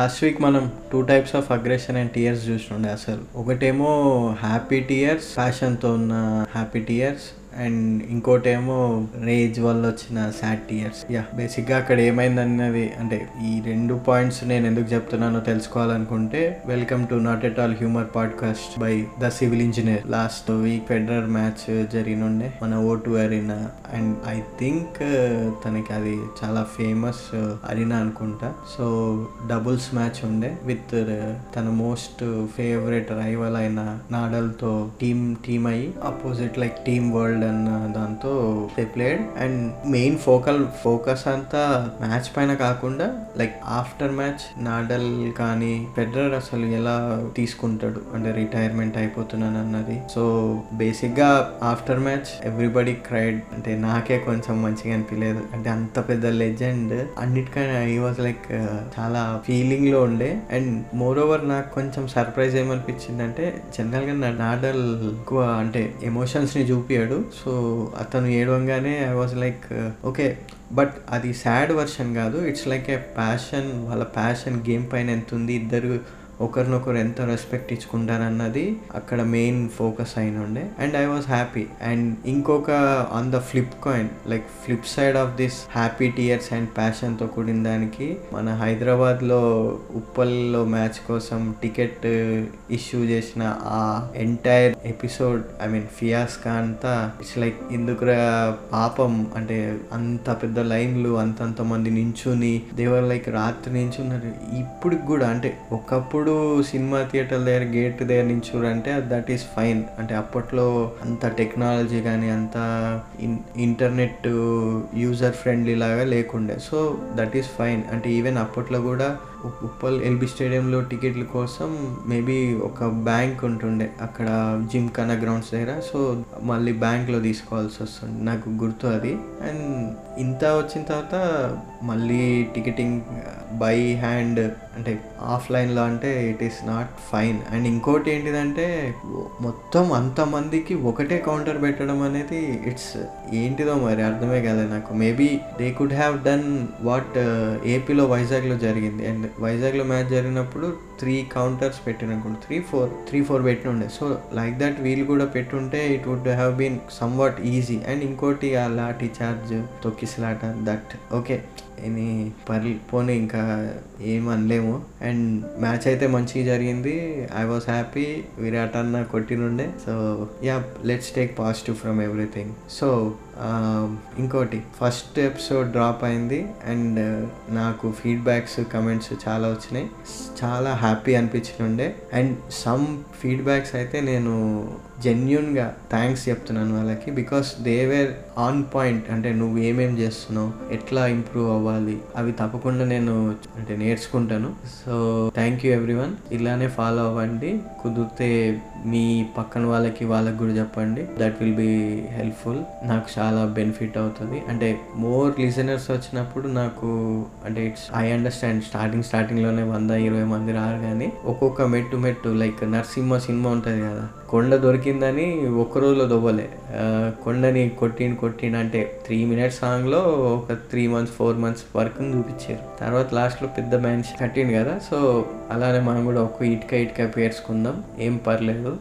Last week మనం two types of aggression and tears చూసినుండే అసలు. ఒకటేమో హ్యాపీ టీయర్స్ ప్యాషన్తో ఉన్న హ్యాపీ టీయర్స్ అండ్ ఇంకోటేమో రేజ్ వల్ల వచ్చిన సాడ్ టీయర్స్. యా బేసిక్గా అక్కడ ఏమైందన్నది అంటే ఈ రెండు పాయింట్స్ నేను ఎందుకు చెప్తున్నానో తెలుసుకోవాలనుకుంటే welcome to not at all humour podcast by the civil engineer. Last week Federer match జరిగినుండే మన O two arena. And I think తనకి అది చాలా ఫేమస్ అరీనా అనుకుంటా. సో డబుల్స్ మ్యాచ్ ఉండే విత్ తన మోస్ట్ ఫేవరెట్ రైవల్ అయిన నాడల్తో టీమ్ టీమ్ అయ్యి ఆపోజిట్ లైక్ టీమ్ వరల్డ్ అన్న దాంతో they played and main focal focus అంతా మ్యాచ్ పైన కాకుండా లైక్ ఆఫ్టర్ మ్యాచ్ నాడల్ కానీ ఫెడరర్ అసలు ఎలా తీసుకుంటాడు? అంటే రిటైర్మెంట్ అయిపోతున్నాను అన్నది. సో బేసిక్గా ఆఫ్టర్ మ్యాచ్ ఎవ్రీబడి క్రైడ్ అంటే నాకే కొంచెం మంచిగా అనిపించలేదు అంటే అంత పెద్ద లెజెండ్ అన్నిటికైనా ఈ వాజ్ లైక్ చాలా ఫీలింగ్లో ఉండే. అండ్ మోర్ ఓవర్ నాకు కొంచెం సర్ప్రైజ్ ఏమనిపించింది అంటే జనరల్గా నా నాడల్ ఎక్కువ అంటే ఎమోషన్స్ని సో అతను ఏడవంగానే I was like okay but అది సాడ్ వర్షన్ కాదు. ఇట్స్ లైక్ ఏ ప్యాషన్ వాళ్ళ ప్యాషన్ గేమ్ పైన ఎంత ఉంది? ఇద్దరు ఒకరినొకరు ఎంత రెస్పెక్ట్ ఇచ్చుకుంటారన్నది అక్కడ మెయిన్ ఫోకస్ అయిన ఉండే and I was happy and ఇంకొక on the flip coin like flip side of this happy tears and ప్యాషన్తో కూడిన దానికి మన హైదరాబాద్లో ఉప్పల్లో మ్యాచ్ కోసం టికెట్ ఇష్యూ uh, చేసిన ఆ entire episode I mean fiasco అంతా ఇట్స్ లైక్ ఇందుకురా పాపం అంటే అంత పెద్ద లైన్లు అంతంత మంది నించుని దేవర్ లైక్ రాత్రి నించున్నారు. ఇప్పటికి కూడా అంటే ఒకప్పుడు సినిమా థియేటర్ దగ్గర గేట్ దగ్గర నించురంటే దట్ ఈస్ ఫైన్ అంటే అప్పట్లో అంత టెక్నాలజీ కానీ అంత ఇంటర్నెట్ యూజర్ ఫ్రెండ్లీ లాగా లేకుండే. సో దట్ ఈస్ ఫైన్ అంటే ఈవెన్ అప్పట్లో కూడా ఉప్పల్ ఎల్బీ స్టేడియంలో టికెట్ల కోసం మేబీ ఒక బ్యాంక్ ఉంటుండే అక్కడ జిమ్ కన్నా గ్రౌండ్స్ దగ్గర. సో మళ్ళీ బ్యాంక్లో తీసుకోవాల్సి వస్తుంది నాకు గుర్తు అది. అండ్ ఇంత వచ్చిన తర్వాత మళ్ళీ టికెటింగ్ బై హ్యాండ్ అంటే ఆఫ్లైన్లో అంటే it is not fine. And ఇంకోటి ఏంటిదంటే మొత్తం అంతమందికి ఒకటే కౌంటర్ పెట్టడం అనేది ఇట్స్ ఏంటిదో మరి అర్థమే కదా నాకు. Maybe they could have done what ఏపీలో వైజాగ్లో జరిగింది. అండ్ వైజాగ్లో మ్యాచ్ జరిగినప్పుడు త్రీ కౌంటర్స్ పెట్టినప్పుడు త్రీ ఫోర్ త్రీ ఫోర్ పెట్టినుండే సో లైక్ దట్ వీళ్ళు కూడా పెట్టుంటే it would have been somewhat easy and ఇంకోటి ఆ లాఠీ చార్జ్ తొక్కిసలాట దట్ ఓకే ఎనీ పర్లి పోనీ ఇంకా ఏం అనలేము. అండ్ మ్యాచ్ అయితే మంచిగా జరిగింది. I was happy. విరాట్ అన్న కొట్టినుండే so yeah let's take positive from everything. So ఇంకోటి ఫస్ట్ ఎపిసోడ్ డ్రాప్ అయింది. అండ్ నాకు ఫీడ్బ్యాక్స్ కమెంట్స్ చాలా వచ్చినాయి. చాలా హ్యాపీ అనిపించినుండే అండ్ సమ్ ఫీడ్బ్యాక్స్ అయితే నేను జెన్యున్గా థ్యాంక్స్ చెప్తున్నాను వాళ్ళకి. Because they were on point. అంటే నువ్వు ఏమేం చేస్తున్నావు? ఎట్లా ఇంప్రూవ్ అవ్వాలి? అవి తప్పకుండా నేను అంటే నేర్చుకుంటాను. సో థ్యాంక్ యూ ఎవ్రీవన్ ఇలానే ఫాలో అవ్వండి. కుదిరితే మీ పక్కన వాళ్ళకి వాళ్ళకి కూడా చెప్పండి. దట్ విల్ బి హెల్ప్ఫుల్ నాకు చాలా బెనిఫిట్ అవుతుంది. అంటే మోర్ లిజనర్స్ వచ్చినప్పుడు నాకు అంటే ఇట్స్ ఐ అండర్స్టాండ్ స్టార్టింగ్ స్టార్టింగ్లోనే వంద ఇరవై మంది రారు కానీ ఒక్కొక్క మెట్టు మెట్టు లైక్ నరసింహ సినిమా ఉంటుంది కదా. కొండ దొరికిందని ఒక్క రోజులో దొవ్వలే. కొండని కొట్టిండు కొట్టిన అంటే త్రీ మినిట్స్ సాంగ్లో ఒక త్రీ మంత్స్ ఫోర్ మంత్స్ వరకు చూపించారు. తర్వాత లాస్ట్లో పెద్ద మ్యాన్స్ కట్టిండు కదా సో అలానే మనం కూడా ఒక్క ఇటుక ఇటుక పేర్చుకుందాం. ఏం పర్లేదు.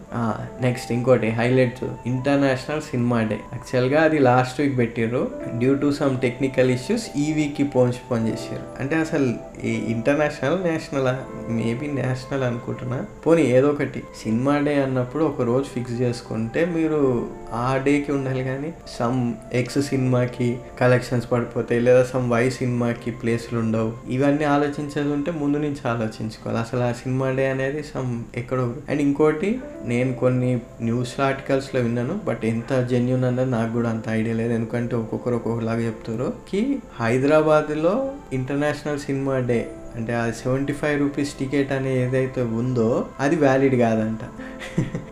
నెక్స్ట్ ఇంకోటి హైలైట్ ఇంటర్నేషనల్ సినిమా డే యాక్చువల్గా అది లాస్ట్ వీక్ పెట్టిర్రు. Due to some technical issues ఈ వీక్కి పోన్స్ పోన్ చేసారు అంటే అసలు ఈ ఇంటర్నేషనల్ నేషనల్ మేబీ నేషనల్ అనుకుంటున్నా. పోనీ ఏదో ఒకటి. సినిమా డే అన్నప్పుడు ఒక రోజు ఫిక్స్ చేసుకుంటే మీరు ఆ డేకి ఉండాలి కానీ సమ్ ఎక్స్ సినిమాకి కలెక్షన్స్ పడిపోతాయి లేదా సమ్ వై సినిమాకి ప్లేస్లు ఉండవు. ఇవన్నీ ఆలోచించేది ఉంటే ముందు నుంచి ఆలోచించుకోవాలి. అసలు ఆ సినిమా డే అనేది సమ్ ఎక్కడో అండ్ ఇంకోటి నేను కొన్ని న్యూస్ ఆర్టికల్స్లో విన్నాను బట్ ఎంత జెన్యున్ అన్నది నాకు కూడా అంత ఐడియా లేదు. ఎందుకంటే ఒక్కొక్కరు ఒక్కొక్కలాగా చెప్తారు. కి హైదరాబాద్లో ఇంటర్నేషనల్ సినిమా డే అంటే ఆ సెవెంటీ ఫైవ్ రూపీస్ టికెట్ అనేది ఏదైతే ఉందో అది వ్యాలిడ్ కాదంట.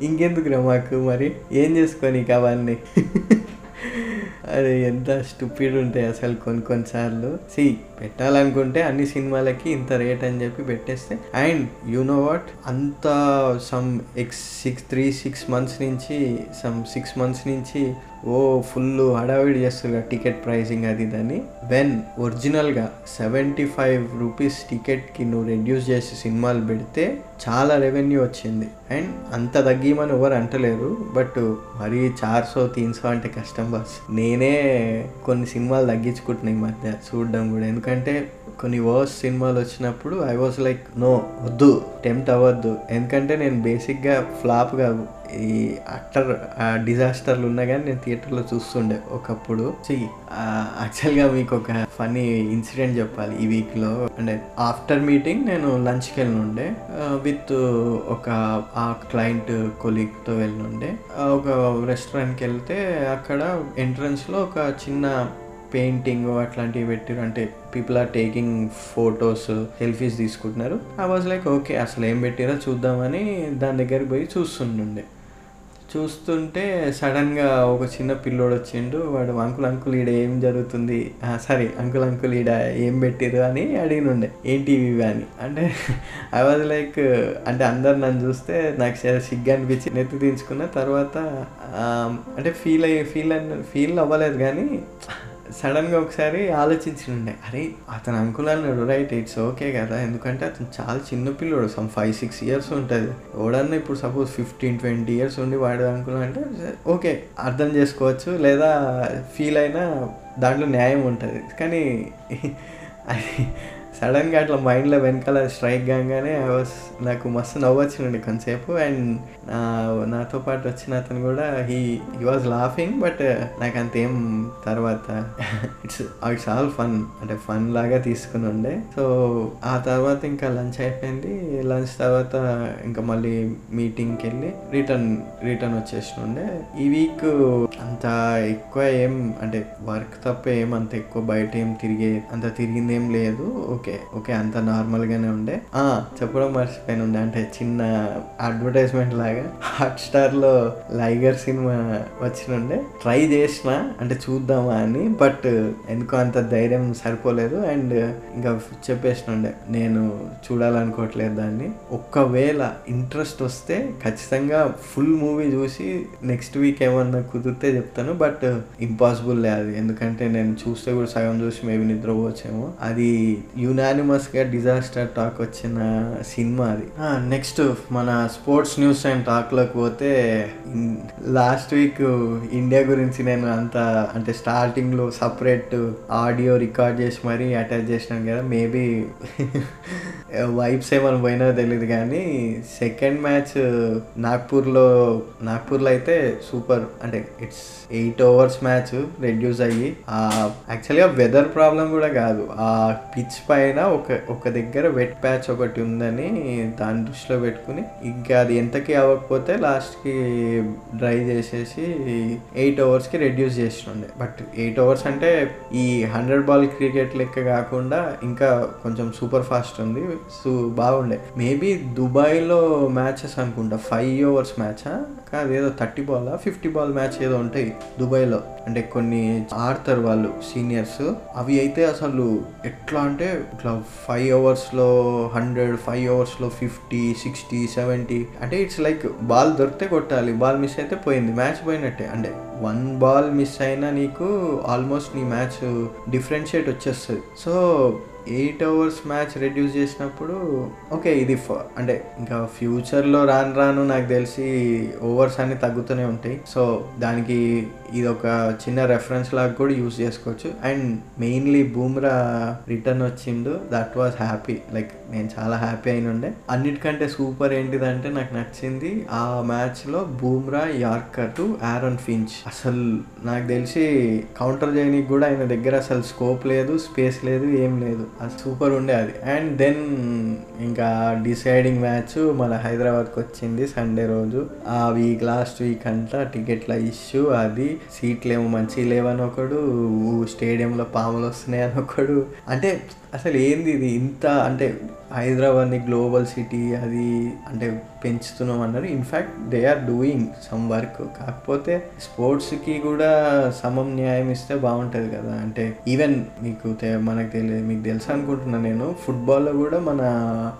ఇంకెందుకురా మాకు మరి? ఏం చేసుకొని అవన్నీ? అరే ఎంత స్టూపిడ్ ఉంటాయి అసలు కొన్ని కొన్నిసార్లు సి పెట్టాలనుకుంటే అన్ని సినిమాలకి ఇంత రేట్ అని చెప్పి పెట్టేస్తే. అండ్ యు నో వాట్ అంత some x six three six months నుంచి సమ్ సిక్స్ మంత్స్ నుంచి ఓ ఫుల్ హడావిడి చేస్తారు టికెట్ ప్రైసింగ్ అది దాన్ని వెన్ ఒరిజినల్గా సెవెంటీ ఫైవ్ రూపీస్ టికెట్కి నువ్వు రెడ్యూస్ చేసి సినిమాలు పెడితే చాలా రెవెన్యూ వచ్చింది. అండ్ అంత తగ్గిమని ఎవరు అంటలేరు. బట్ మరీ చార్సో తీన్సో అంటే కష్టం నేనే కొన్ని సినిమాలు తగ్గించుకుంటున్నా ఈ మధ్య చూడడం కూడా. ఎందుకంటే కొన్ని వర్స్ సినిమాలు వచ్చినప్పుడు ఐ వాజ్ లైక్ నో వద్దు టెంప్ట్ అవ్వద్దు. ఎందుకంటే నేను బేసిక్గా ఫ్లాప్ కాదు. ఈ అట్టర్ డిజాస్టర్లు ఉన్నా కానీ నేను థియేటర్లో చూస్తుండే ఒకప్పుడు. యాక్చువల్గా మీకు ఒక ఫనీ ఇన్సిడెంట్ చెప్పాలి ఈ వీక్లో అంటే ఆఫ్టర్ మీటింగ్ నేను లంచ్కి వెళ్ళినుండే విత్ ఒక ఆ క్లయింట్ కొలీగ్తో వెళ్ళినుండే. ఒక రెస్టారెంట్కి వెళ్తే అక్కడ ఎంట్రన్స్లో ఒక చిన్న పెయింటింగ్ అట్లాంటివి పెట్టారు అంటే people are taking photos selfies తీసుకుంటున్నారు. ఐ వాజ్ లైక్ ఓకే అసలు ఏం పెట్టారో చూద్దామని దాని దగ్గరికి పోయి చూస్తుండే చూస్తుంటే సడన్గా ఒక చిన్న పిల్లోడు వచ్చిండు. వాడు అంకుల్ అంకుల్ ఈడ ఏం జరుగుతుంది? సారీ అంకుల్ అంకుల్ ఈడ ఏం పెట్టిరు అని అడిగినుండే ఏంటి ఇవి అని. అంటే ఐ వాజ్ లైక్ అంటే అందరు నన్ను చూస్తే నాకు చాలా సిగ్గు అనిపించి నెత్తి దించుకున్న తర్వాత అంటే ఫీల్ అయ్యి ఫీల్ అన్న ఫీల్ అవ్వలేదు కానీ సడన్గా ఒకసారి ఆలోచించిండే. అరే అతను అంకుల్ అన్నాడు రైట్ ఇట్స్ ఓకే కదా. ఎందుకంటే అతను చాలా చిన్న పిల్లోడు సమ్ ఫైవ్ సిక్స్ ఇయర్స్ ఉంటుంది. ఎవడన్నా ఇప్పుడు సపోజ్ ఫిఫ్టీన్ ట్వంటీ ఇయర్స్ ఉండి వాడు అంకుల్ అంటే ఓకే అర్థం చేసుకోవచ్చు. లేదా ఫీల్ అయినా దాంట్లో న్యాయం ఉంటుంది. కానీ అది సడన్గా అట్లా మైండ్లో వెనకాల స్ట్రైక్ కాగానే ఐ వాస్ నాకు మస్తు నవ్వు వచ్చిందండి కొంతసేపు అండ్ నాతో పాటు వచ్చిన అతను కూడా he he was laughing but నాకు అంతేం తర్వాత ఇట్స్ ఇట్స్ ఆల్ ఫన్ అంటే ఫన్ లాగా తీసుకుని ఉండే. సో ఆ తర్వాత ఇంకా లంచ్ అయిపోయింది. లంచ్ తర్వాత ఇంకా మళ్ళీ మీటింగ్కి వెళ్ళి రిటర్న్ రిటర్న్ వచ్చేసినుండే ఈ వీక్ అంత ఎక్కువ ఏం అంటే వర్క్ తప్ప ఏం అంత ఎక్కువ బయట ఏం తిరిగే అంత తిరిగింది ఏం లేదు. ఓకే ఓకే ఓకే అంత నార్మల్ గానే ఉండే. ఆ చెప్పడం మర్చిపోయిన ఉండే. అంటే చిన్న అడ్వర్టైజ్మెంట్ లాగా హాట్ స్టార్లో లైగర్ సినిమా వచ్చినుండే ట్రై చేసిన అంటే చూద్దామా అని బట్ ఎందుకో అంత ధైర్యం సరిపోలేదు. అండ్ ఇంకా చెప్పేసినుండే నేను చూడాలనుకోవట్లేదు దాన్ని. ఒక్కవేళ ఇంట్రెస్ట్ వస్తే ఖచ్చితంగా ఫుల్ మూవీ చూసి నెక్స్ట్ వీక్ ఏమన్నా కుదిరితే చెప్తాను. బట్ ఇంపాసిబుల్ లే అది. ఎందుకంటే నేను చూస్తే కూడా సగం చూసి మేబీ నిద్రపోవచ్చేమో. అది యూ గా డిజాస్టర్ టాక్ వచ్చిన సినిమా అది. నెక్స్ట్ మన స్పోర్ట్స్ న్యూస్ అండ్ టాక్లోకి పోతే లాస్ట్ వీక్ ఇండియా గురించి నేను అంత అంటే స్టార్టింగ్లో సపరేట్ ఆడియో రికార్డ్ చేసి మరీ అటాచ్ చేసినాను కదా మేబీ వైబ్స్ ఏమైనా పోయినా తెలియదు కానీ సెకండ్ మ్యాచ్ నాగ్పూర్లో నాగ్పూర్లో అయితే సూపర్ అంటే it's eight overs match reduce అయ్యి యాక్చువల్గా వెదర్ ప్రాబ్లం కూడా కాదు. ఆ పిచ్ పైన ఒక ఒక దగ్గర వెట్ ప్యాచ్ ఒకటి ఉందని దాన్ని దృష్టిలో పెట్టుకుని ఇంకా అది ఎంతకి అవ్వకపోతే లాస్ట్కి డ్రై చేసేసి ఎయిట్ ఓవర్స్కి రెడ్యూస్ చేస్తుండే. బట్ ఎయిట్ ఓవర్స్ అంటే ఈ హండ్రెడ్ బాల్ క్రికెట్ లెక్క కాకుండా ఇంకా కొంచెం సూపర్ ఫాస్ట్ ఉంది. సో బాగుండే. మేబీ దుబాయ్లో మ్యాచెస్ అనుకుంటా. ఫైవ్ ఓవర్స్ మ్యాచా కాదు ఏదో thirty ball fifty ball match ఏదో ఉంటాయి. దుబాయ్లో అంటే కొన్ని ఆడతారు వాళ్ళు సీనియర్స్. అవి అయితే అసలు ఎట్లా అంటే ఇట్లా ఫైవ్ అవర్స్లో హండ్రెడ్ ఫైవ్ అవర్స్లో ఫిఫ్టీ సిక్స్టీ సెవెంటీ అంటే ఇట్స్ లైక్ బాల్ దొరికితే కొట్టాలి. బాల్ మిస్ అయితే పోయింది. మ్యాచ్ పోయినట్టే. అంటే వన్ బాల్ మిస్ అయినా నీకు ఆల్మోస్ట్ నీ మ్యాచ్ డిఫరెన్షియేట్ వచ్చేస్తుంది. So eight overs match reduce చేసినప్పుడు ఓకే ఇది ఫ- అంటే ఇంకా ఫ్యూచర్లో రాను రాను నాకు తెలిసి ఓవర్స్ అన్ని తగ్గుతూనే ఉంటాయి. సో దానికి ఇది ఒక చిన్న రెఫరెన్స్ లాగా కూడా యూస్ చేసుకోవచ్చు. అండ్ మెయిన్లీ బూమ్రా రిటర్న్ వచ్చిండు. దట్ వాస్ హ్యాపీ లైక్ నేను చాలా హ్యాపీ అయిన ఉండే అన్నిటికంటే సూపర్ ఏంటిదంటే నాకు నచ్చింది ఆ మ్యాచ్లో Bumrah yorker to Aaron Finch అసలు నాకు తెలిసి కౌంటర్ చేయడానికి కూడా ఆయన దగ్గర అసలు స్కోప్ లేదు స్పేస్ లేదు ఏం లేదు. అది సూపర్ ఉండే అది. అండ్ దెన్ ఇంకా డిసైడింగ్ మ్యాచ్ మన హైదరాబాద్కి వచ్చింది సండే రోజు. ఆ వీక్ లాస్ట్ వీక్ అంతా టికెట్ల ఇష్యూ అది. సీట్లు ఏమో మంచి లేవని ఒకడు స్టేడియంలో పాములు వస్తున్నాయి అని ఒకడు. అంటే అసలు ఏంది ఇది? ఇంత అంటే హైదరాబాద్ని గ్లోబల్ సిటీ అది అంటే పెంచుతున్నాం అన్నారు. In fact they are doing some work కాకపోతే స్పోర్ట్స్కి కూడా సమం న్యాయం ఇస్తే బాగుంటుంది కదా. అంటే ఈవెన్ మీకు మనకు తెలియదు మీకు తెలుసు అనుకుంటున్నా నేను ఫుట్బాల్లో కూడా మన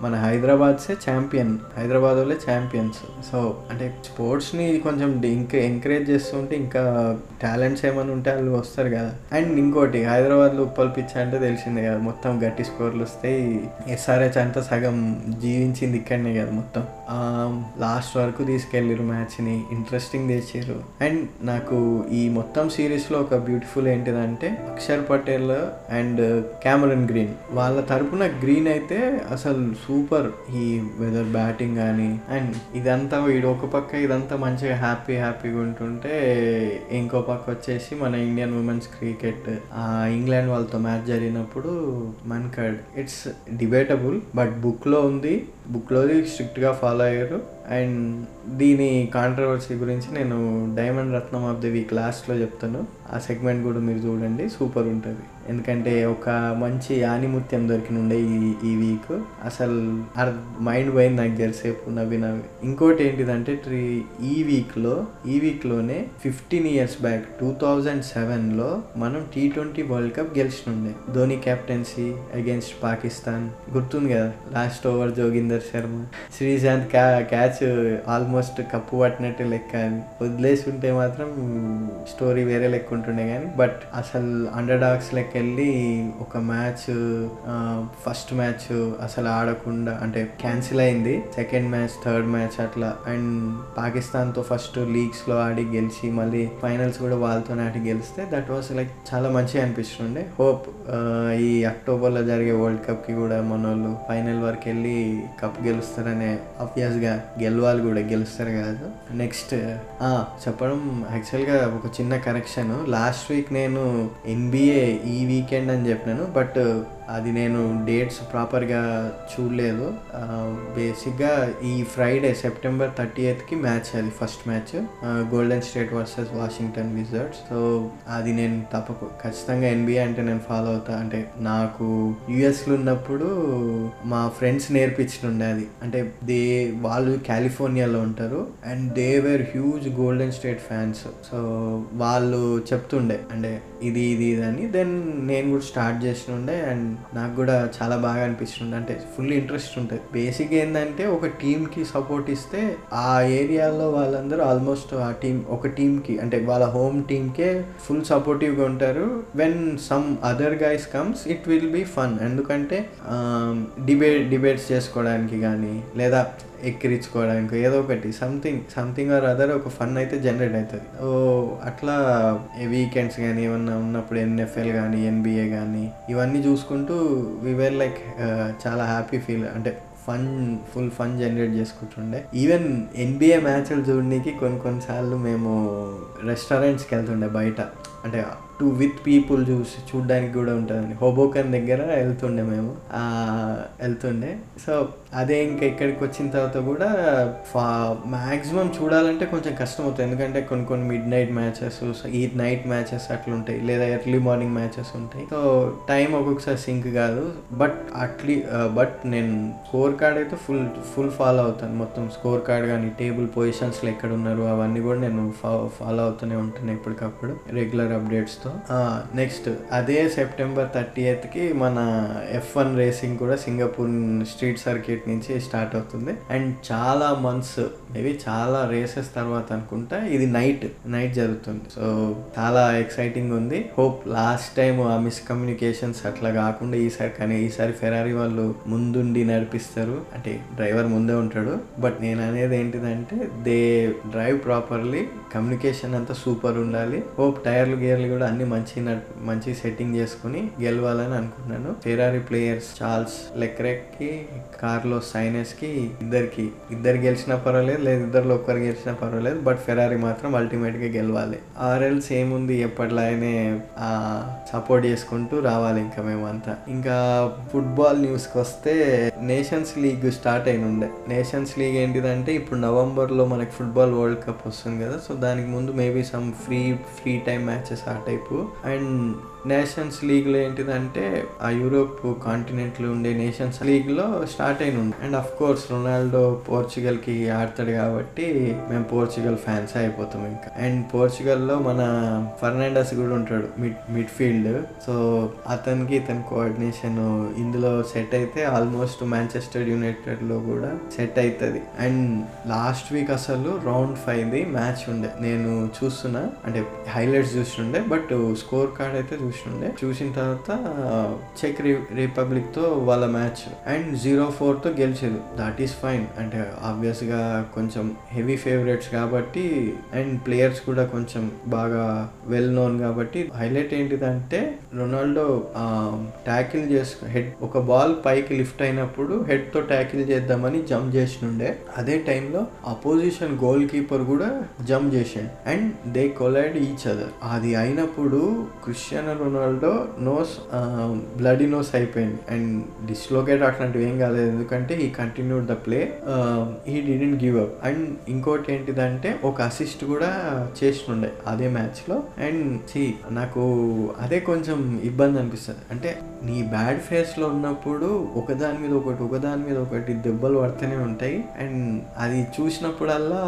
మన హైదరాబాద్సే ఛాంపియన్ హైదరాబాద్ వాళ్ళే ఛాంపియన్స్ సో అంటే స్పోర్ట్స్ని కొంచెం ఇంకా ఎంకరేజ్ చేస్తుంటే ఇంకా టాలెంట్స్ ఏమైనా ఉంటే వాళ్ళు వస్తారు కదా. అండ్ ఇంకోటి హైదరాబాద్లో ఉప్పల్ పిచ్ అంటే తెలిసిందే కదా మొత్తం గట్టి స్కోర్లు వస్తాయి. ఎస్ఆర్హెచ్ అంతా సగం జీవించింది ఇక్కడనే కదా మొత్తం. లాస్ట్ వరకు తీసుకెళ్ళారు మ్యాచ్ని. ఇంట్రెస్టింగ్ తెచ్చారు అండ్ నాకు ఈ మొత్తం సిరీస్లో ఒక బ్యూటిఫుల్ ఏంటిదంటే Akshar Patel and Cameron Green. వాళ్ళ తరపున గ్రీన్ అయితే అసలు సూపర్. ఈ వెదర్ బ్యాటింగ్ కానీ అండ్ ఇదంతా వీడు ఒక పక్క ఇదంతా మంచిగా హ్యాపీ హ్యాపీగా ఉంటుంటే ఇంకో పక్క వచ్చేసి మన ఇండియన్ ఉమెన్స్ క్రికెట్. ఆ ఇంగ్లాండ్ వాళ్ళతో మ్యాచ్ జరిగినప్పుడు మన్కడ్. ఇట్స్ డిబేటబుల్ బట్ బుక్లో ఉంది. బుక్లోది స్ట్రిక్ట్గా ఫాలో అయ్యారు. అండ్ దీని కాంట్రవర్సీ గురించి నేను diamond Ratnam of the week లాస్ట్లో చెప్తాను. ఆ సెగ్మెంట్ కూడా మీరు చూడండి సూపర్ ఉంటుంది. ఎందుకంటే ఒక మంచి ఆనిముత్యం దొరికినుండే ఈ ఈ వీక్ అసలు అర్ మైండ్ పోయింది నాకు జరిసేపు నవ్వి నవ్వి. ఇంకోటి ఏంటిదంటే ట్రీ- ఈ వీక్లో ఈ వీక్లోనే fifteen years back two thousand సెవెన్లో మనం T twenty world cup గెలిచినుండే. Dhoni captaincy against Pakistan. గుర్తుంది కదా లాస్ట్ ఓవర్ జోగిందర్ శర్మ. శ్రీశాంత్ క్యా మ్యాచ్ ఆల్మోస్ట్ కప్పు పట్టినట్టు లెక్క. అని వదిలేసి ఉంటే మాత్రం స్టోరీ వేరే లెక్క ఉంటుండే కానీ బట్ అసలు అండర్ డాగ్స్ లెక్క వెళ్ళి ఒక మ్యాచ్ ఫస్ట్ మ్యాచ్ అసలు ఆడకుండా అంటే క్యాన్సిల్ అయింది. సెకండ్ మ్యాచ్ థర్డ్ మ్యాచ్ అట్లా. అండ్ పాకిస్తాన్తో ఫస్ట్ లీగ్స్లో ఆడి గెలిచి మళ్ళీ ఫైనల్స్ కూడా వాళ్ళతో ఆడి గెలిస్తే దట్ వాస్ లైక్ చాలా మంచిగా అనిపిస్తుండే. హోప్ ఈ అక్టోబర్లో జరిగే వరల్డ్ కప్కి కూడా మన వాళ్ళు ఫైనల్ వరకు వెళ్ళి కప్ గెలుస్తారనే ఆబ్వియస్గా గెలవాలి కూడా గెలుస్తారు కాదు. నెక్స్ట్ చెప్పడం యాక్చువల్గా ఒక చిన్న కరెక్షన్ లాస్ట్ వీక్ నేను ఎన్బిఏ ఈ వీకెండ్ అని చెప్పినాను బట్ అది నేను డేట్స్ ప్రాపర్గా చూడలేదు. బేసిక్గా ఈ ఫ్రైడే సెప్టెంబర్ థర్టీ ఎయిత్కి మ్యాచ్ అది first match Golden State versus Washington Wizards so అది నేను తప్పకు ఖచ్చితంగా ఎన్బిఏ అంటే నేను ఫాలో అవుతా. అంటే నాకు యుఎస్లో ఉన్నప్పుడు మా ఫ్రెండ్స్ నేర్పించినుండే అది. అంటే దే వాళ్ళు కాలిఫోర్నియాలో ఉంటారు. And they were huge Golden State fans so వాళ్ళు చెప్తుండే. అంటే ఇది ఇది ఇది అని. దెన్ నేను కూడా స్టార్ట్ చేసినుండే. అండ్ నాకు కూడా చాలా బాగా అనిపిస్తుంది. అంటే ఫుల్ ఇంట్రెస్ట్ ఉంటుంది. బేసిక్ ఏంటంటే ఒక టీంకి సపోర్ట్ ఇస్తే ఆ ఏరియాలో వాళ్ళందరూ ఆల్మోస్ట్ ఆ టీం ఒక టీంకి అంటే వాళ్ళ హోమ్ టీంకే ఫుల్ సపోర్టివ్గా ఉంటారు. When some other guys comes it will be fun. ఎందుకంటే డిబేట్ డిబేట్స్ చేసుకోవడానికి కానీ లేదా ఎక్కిరించుకోవడానికి ఏదో ఒకటి సంథింగ్ సంథింగ్ ఆర్ అదర్ ఒక ఫన్ అయితే జనరేట్ అవుతుంది. ఓ అట్లా వీకెండ్స్ కానీ ఏమన్నా ఉన్నప్పుడు ఎన్ఎఫ్ఎల్ కానీ ఎన్బిఏ కానీ ఇవన్నీ చూసుకుంటూ వివేర్ లైక్ చాలా హ్యాపీ ఫీల్ అంటే ఫన్ ఫుల్ ఫన్ జనరేట్ చేసుకుంటుండే. ఈవెన్ ఎన్బిఏ మ్యాచ్లు చూడడానికి కొన్ని కొన్నిసార్లు మేము రెస్టారెంట్స్కి వెళ్తుండే బయట. అంటే టు విత్ పీపుల్ చూసి చూడడానికి కూడా ఉంటుందండి. హోబోకన్ దగ్గర వెళ్తుండే మేము. వెళ్తుండే. సో అదే ఇంకా ఇక్కడికి వచ్చిన తర్వాత కూడా ఫా మ్యాక్సిమం చూడాలంటే కొంచెం కష్టం అవుతుంది ఎందుకంటే కొన్ని కొన్ని మిడ్ నైట్ మ్యాచెస్ ఈ నైట్ మ్యాచెస్ అట్లా ఉంటాయి లేదా ఎర్లీ మార్నింగ్ మ్యాచెస్ ఉంటాయి. సో టైం ఒక్కొక్కసారి సింక్ కాదు. బట్ అట్లీ బట్ నేను స్కోర్ కార్డ్ అయితే ఫుల్ ఫుల్ ఫాలో అవుతాను. మొత్తం స్కోర్ కార్డ్ కానీ టేబుల్ పొజిషన్స్లో ఎక్కడ ఉన్నారు అవన్నీ కూడా నేను ఫాలో అవుతూనే ఉంటాను ఎప్పటికప్పుడు రెగ్యులర్ అప్డేట్స్తో నెక్స్ట్ అదే సెప్టెంబర్ థర్టీ ఎయిత్కి మన ఎఫ్ వన్ రేసింగ్ కూడా సింగపూర్ స్ట్రీట్ సర్క్యూట్ నుంచి స్టార్ట్ అవుతుంది. అండ్ చాలా మంత్స్ మేబీ చాలా రేసెస్ తర్వాత అనుకుంటా ఇది నైట్ నైట్ జరుగుతుంది. సో చాలా ఎక్సైటింగ్ ఉంది. హోప్ లాస్ట్ టైం ఆ మిస్కమ్యూనికేషన్స్ అట్లా కాకుండా ఈసారి కానీ ఈసారి ఫెరారీ వాళ్ళు ముందుండి నడిపిస్తారు. అంటే డ్రైవర్ ముందే ఉంటాడు. బట్ నేను అనేది ఏంటిదంటే దే డ్రైవ్ ప్రాపర్లీ కమ్యూనికేషన్ అంతా సూపర్ ఉండాలి. హోప్ టైర్లు గేర్లు కూడా అన్ని మంచి మంచి సెట్టింగ్ చేసుకుని గెలవాలని అనుకుంటున్నాను. ఫెరారీ ప్లేయర్స్ చార్ల్స్ లెక్రెక్కి కార్లో సైనస్కి ఇద్దరికి. ఇద్దరు గెలిచినా పర్వాలేదు లేదు ఇద్దరిలో ఒక్కరు గెలిచినా పర్వాలేదు బట్ ఫెరారీ మాత్రం అల్టిమేట్గా గెలవాలి ఆర్ఎల్స్ ఏముంది ఎప్పటిలానే సపోర్ట్ చేసుకుంటూ రావాలి ఇంకా మేమంతా. ఇంకా ఫుట్బాల్ న్యూస్కి వస్తే నేషన్స్ లీగ్ స్టార్ట్ అయిన ఉండే నేషన్స్ లీగ్ ఏంటిదంటే ఇప్పుడు నవంబర్లో మనకి ఫుట్బాల్ వరల్డ్ కప్ వస్తుంది కదా సో దానికి ముందు maybe some free free time matches ఆ టైపు. అండ్ నేషన్స్ లీగ్లో ఏంటిదంటే ఆ యూరోప్ కాంటినెంట్లో ఉండే నేషన్స్ లీగ్లో స్టార్ట్ అయిన ఉంది అండ్ అఫ్ కోర్స్ రొనాల్డో పోర్చుగల్కి ఆడతాడు కాబట్టి మేము పోర్చుగల్ ఫ్యాన్స్ అయిపోతాం ఇంకా. అండ్ పోర్చుగల్లో మన ఫర్నాండస్ కూడా ఉంటాడు మిడ్ మిడ్ ఫీల్డ్ సో అతనికి ఇతని కోఆర్డినేషన్ ఇందులో సెట్ అయితే ఆల్మోస్ట్ మాంచెస్టర్ యునైటెడ్లో కూడా సెట్ అవుతుంది అండ్ లాస్ట్ వీక్ అసలు రౌండ్ ఫైవ్ ది మ్యాచ్ ఉండే. నేను చూస్తున్నా అంటే హైలైట్స్ చూస్తుండే బట్ స్కోర్ కార్డ్ అయితే చూసి ఉండే చూసిన తర్వాత చెక్ రిపబ్లిక్తో వాళ్ళ మ్యాచ్ అండ్ జీరో ఫోర్తో గెలిచారు. దాట్ ఈస్ ఫైన్ అంటే ఆబ్వియస్గా కొంచెం హెవీ ఫేవరెట్స్ కాబట్టి అండ్ ప్లేయర్స్ కూడా కొంచెం బాగా వెల్ నోన్ కాబట్టి హైలైట్ ఏంటిదంటే రొనాల్డో ట్యాకిల్ చేసుకు హెడ్ ఒక బాల్ పైకి లిఫ్ట్ అయినప్పుడు హెడ్తో ట్యాకిల్ చేద్దామని జంప్ చేసినుండే అదే టైంలో అపోజిషన్ గోల్ కీపర్ కూడా జంప్ చేసిండు. And they collide each other అది అయినప్పుడు Cristiano Ronaldo nose bloody nose అయిపోయింది. అండ్ డిస్లోకేట్ అట్లాంటివి ఏం కాలేదు. ఎందుకంటే he continued the play he didn't give up and ఇంకోటి ఏంటిదంటే ఒక అసిస్ట్ కూడా చేస్తుండే అదే మ్యాచ్లో అండ్ సి నాకు అదే కొంచెం ఇబ్బంది అనిపిస్తుంది. అంటే నీ బ్యాడ్ ఫేస్లో ఉన్నప్పుడు ఒకదాని మీద ఒకటి ఒకదాని మీద ఒకటి దెబ్బలు పడుతూనే ఉంటాయి. అండ్ అది చూసినప్పుడల్లా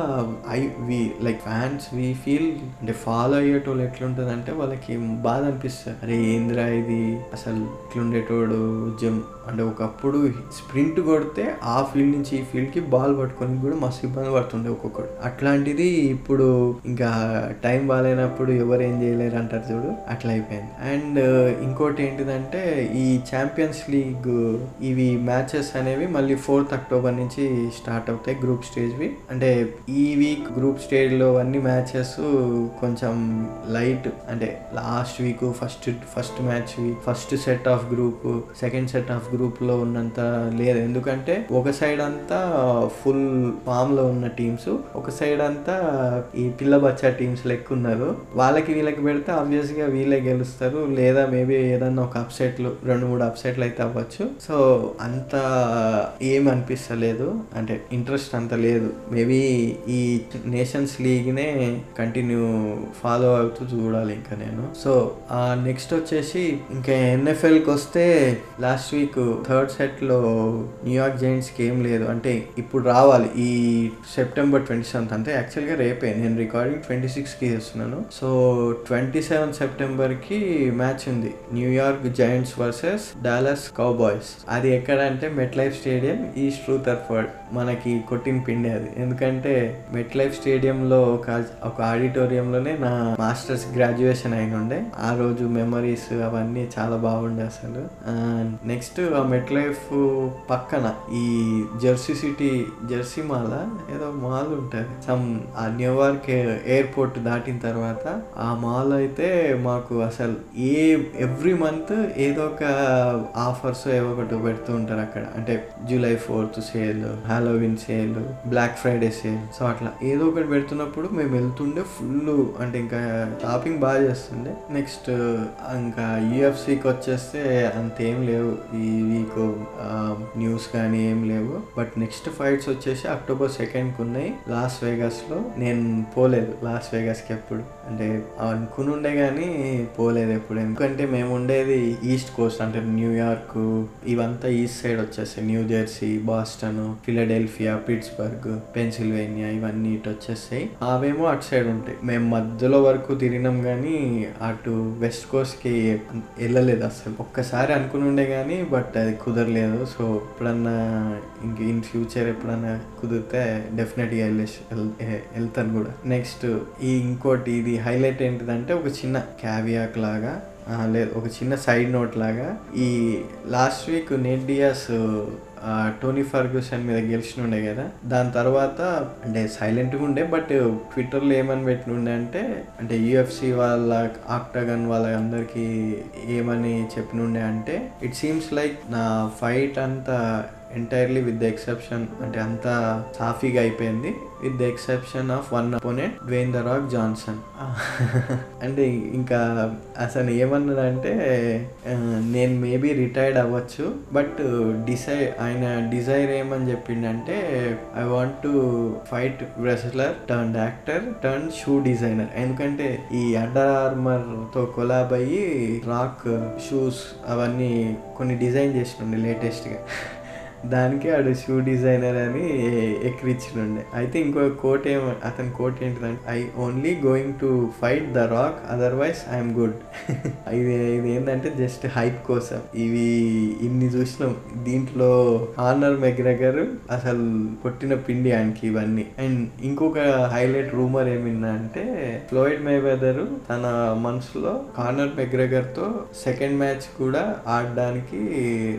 I we like fans we feel అంటే ఫాలో అయ్యేటోళ్ళు ఎట్లుంటుంది అంటే వాళ్ళకి బాధ అనిపిస్తుంది. అరే ఏంద్రా ఇది? అసలు ఇట్లుండేటోడు జమ్ అంటే ఒకప్పుడు స్ప్రింట్ కొడితే ఆ ఫీల్డ్ నుంచి ఈ ఫీల్డ్కి బాల్ పట్టుకొని కూడా మస్తు ఇబ్బంది పడుతుండే ఒక్కొక్కడు. అట్లాంటిది ఇప్పుడు ఇంకా టైం బాగాలేనప్పుడు ఎవరు ఏం చేయలేరు అంటారు చూడు. అట్లా అయిపోయింది. అండ్ uh, ఇంకోటి ఏంటిదంటే ఈ ఛాంపియన్స్ లీగ్ ఇవి మ్యాచెస్ అనేవి మళ్ళీ ఫోర్త్ అక్టోబర్ నుంచి స్టార్ట్ అవుతాయి గ్రూప్ స్టేజ్వి. అంటే ఈ వీక్ గ్రూప్ స్టేజ్లో అన్ని మ్యాచెస్ కొంచెం లైట్ అంటే last week first first match first set of group second set of group గ్రూప్లో ఉన్నంత లేదు. ఎందుకంటే ఒక సైడ్ అంతా ఫుల్ ఫామ్లో ఉన్న టీమ్స్ ఒక సైడ్ అంతా ఈ పిల్ల బచ్చా టీమ్స్ లెక్క ఉన్నారు వాళ్ళకి వీళ్ళకి పెడితే ఆబ్వియస్గా వీళ్ళే గెలుస్తారు. లేదా మేబీ ఏదన్నా ఒక అప్సెట్లు రెండు మూడు అప్సెట్లు అయితే అవ్వచ్చు. సో అంత ఏం అనిపిస్తలేదు. అంటే ఇంట్రెస్ట్ అంత లేదు. మేబీ ఈ నేషన్స్ లీగ్నే కంటిన్యూ ఫాలో అవుతూ చూడాలి ఇంకా నేను. సో నెక్స్ట్ వచ్చేసి ఇంకా ఎన్ఎఫ్ఎల్కి వస్తే లాస్ట్ వీక్ థర్డ్ సెట్లో న్యూయార్క్ జైంట్స్కి ఏం లేదు. అంటే ఇప్పుడు రావాలి. ఈ సెప్టెంబర్ ట్వంటీ సెవెంత్ అంటే యాక్చువల్గా రేపే. నేను రికార్డింగ్ ట్వంటీ సిక్స్కి చేస్తున్నాను. సో ట్వంటీ సెవెన్ సెప్టెంబర్కి మ్యాచ్ ఉంది. New York Giants versus Dallas Cowboys. అది ఎక్కడ అంటే Met Life stadium East Rutherford మనకి కొట్టిన పిండి అది. ఎందుకంటే మెట్ లైఫ్ స్టేడియంలో ఒక ఒక ఆడిటోరియంలోనే నా మాస్టర్స్ గ్రాడ్యుయేషన్ అయిన ఉండే ఆ రోజు మెమరీస్ అవన్నీ చాలా బాగుండే అసలు. నెక్స్ట్ ఆ మెట్ లైఫ్ పక్కన ఈ జెర్సీ సిటీ జెర్సీ మాల్ ఏదో మాల్ ఉంటుంది. సమ్ ఆ న్యూయార్క్ ఎయిర్పోర్ట్ దాటిన తర్వాత ఆ మాల్ అయితే మాకు అసలు ఏ ఎవ్రీ మంత్ ఏదో ఒక ఆఫర్స్ ఏవో ఒకటి పెడుతూ ఉంటారు అక్కడ. అంటే July fourth sale Halloween sale Black Friday sale. So అట్లా ఏదో ఒకటి పెడుతున్నప్పుడు మేము వెళ్తుండే ఫుల్ అంటే ఇంకా షాపింగ్ బాగా చేస్తుండే. నెక్స్ట్ ఇంకా యూఎఫ్సికి వచ్చేస్తే అంతేం లేవు. ఈ వీక్ న్యూస్ కానీ ఏం లేవు. బట్ నెక్స్ట్ ఫైట్స్ వచ్చేసి అక్టోబర్ సెకండ్కి ఉన్నాయి లాస్ వేగస్లో నేను పోలేదు. లాస్ వేగస్కి ఎప్పుడు? అంటే అనుకుని ఉండే కానీ పోలేదు ఎప్పుడు. ఎందుకంటే మేము ఉండేది ఈస్ట్ కోస్ట్ అంటే న్యూయార్క్ ఇవంతా ఈస్ట్ సైడ్ వచ్చేస్తాయి. New Jersey Boston Philadelphia Pittsburgh Pennsylvania ఇవన్నీ ఇటు వచ్చేస్తాయి. అవేమో అటు సైడ్ ఉంటాయి. మేము మధ్యలో వరకు తిరిగినాం కానీ అటు వెస్ట్ కోస్ట్కి వెళ్ళలేదు అసలు. ఒక్కసారి అనుకుని ఉండే కానీ బట్ అది కుదరలేదు. సో ఎప్పుడన్నా ఇంక ఇన్ ఫ్యూచర్ ఎప్పుడన్నా కుదిరితే డెఫినెట్గా వెళ్ళేసి వెళ్తాను కూడా. నెక్స్ట్ ఈ ఇంకోటి ఇది హైలైట్ ఏంటిదంటే ఒక చిన్న క్యావియాక్ లాగా లేదు ఒక చిన్న సైడ్ నోట్ లాగా ఈ last week Nate Diaz Tony Ferguson మీద గెలిచిన ఉండే కదా. దాని తర్వాత అంటే సైలెంట్గా ఉండే బట్ ట్విట్టర్లో ఏమని పెట్టినుండే అంటే అంటే యూఎఫ్సి వాళ్ళ ఆక్టగన్ వాళ్ళ అందరికీ ఏమని చెప్పినుండే అంటే ఇట్ సీమ్స్ లైక్ నా ఫైట్ అంతా ఎంటైర్లీ విత్ ద ఎక్సెప్షన్ అంటే అంతా సాఫీగా అయిపోయింది. With the exception of one opponent Dwayne the Rock Johnson అంటే ఇంకా అసలు ఏమన్నాడంటే నేను మేబీ రిటైర్డ్ అవ్వచ్చు బట్ డిసై ఆయన డిజైర్ ఏమని చెప్పిండంటే I want to fight wrestler turn actor turn shoe designer ఎందుకంటే ఈ అండర్ ఆర్మర్తో కొలాబ్ అయ్యి రాక్ షూస్ అవన్నీ కొన్ని డిజైన్ చేసినుండే లేటెస్ట్గా. దానికి ఆడు షూ డిజైనర్ అని ఎక్కిరించినుండే అయితే ఇంకో కోట్ ఏమ అతని కోట్ ఏంటిదంటే I only going to fight the Rock otherwise I'm good ఇది ఇది ఏంటంటే జస్ట్ హైప్ కోసం. ఇవి ఇన్ని చూసినాం. దీంట్లో ఆనర్ మెగ్రెగర్ అసలు కొట్టిన పిండి ఆయనకి ఇవన్నీ. అండ్ ఇంకొక హైలైట్ రూమర్ ఏమిందంటే ఫ్లోయిడ్ మేవెదర్ తన మనసులో కార్నర్ మెగ్రెగర్తో సెకండ్ మ్యాచ్ కూడా ఆడడానికి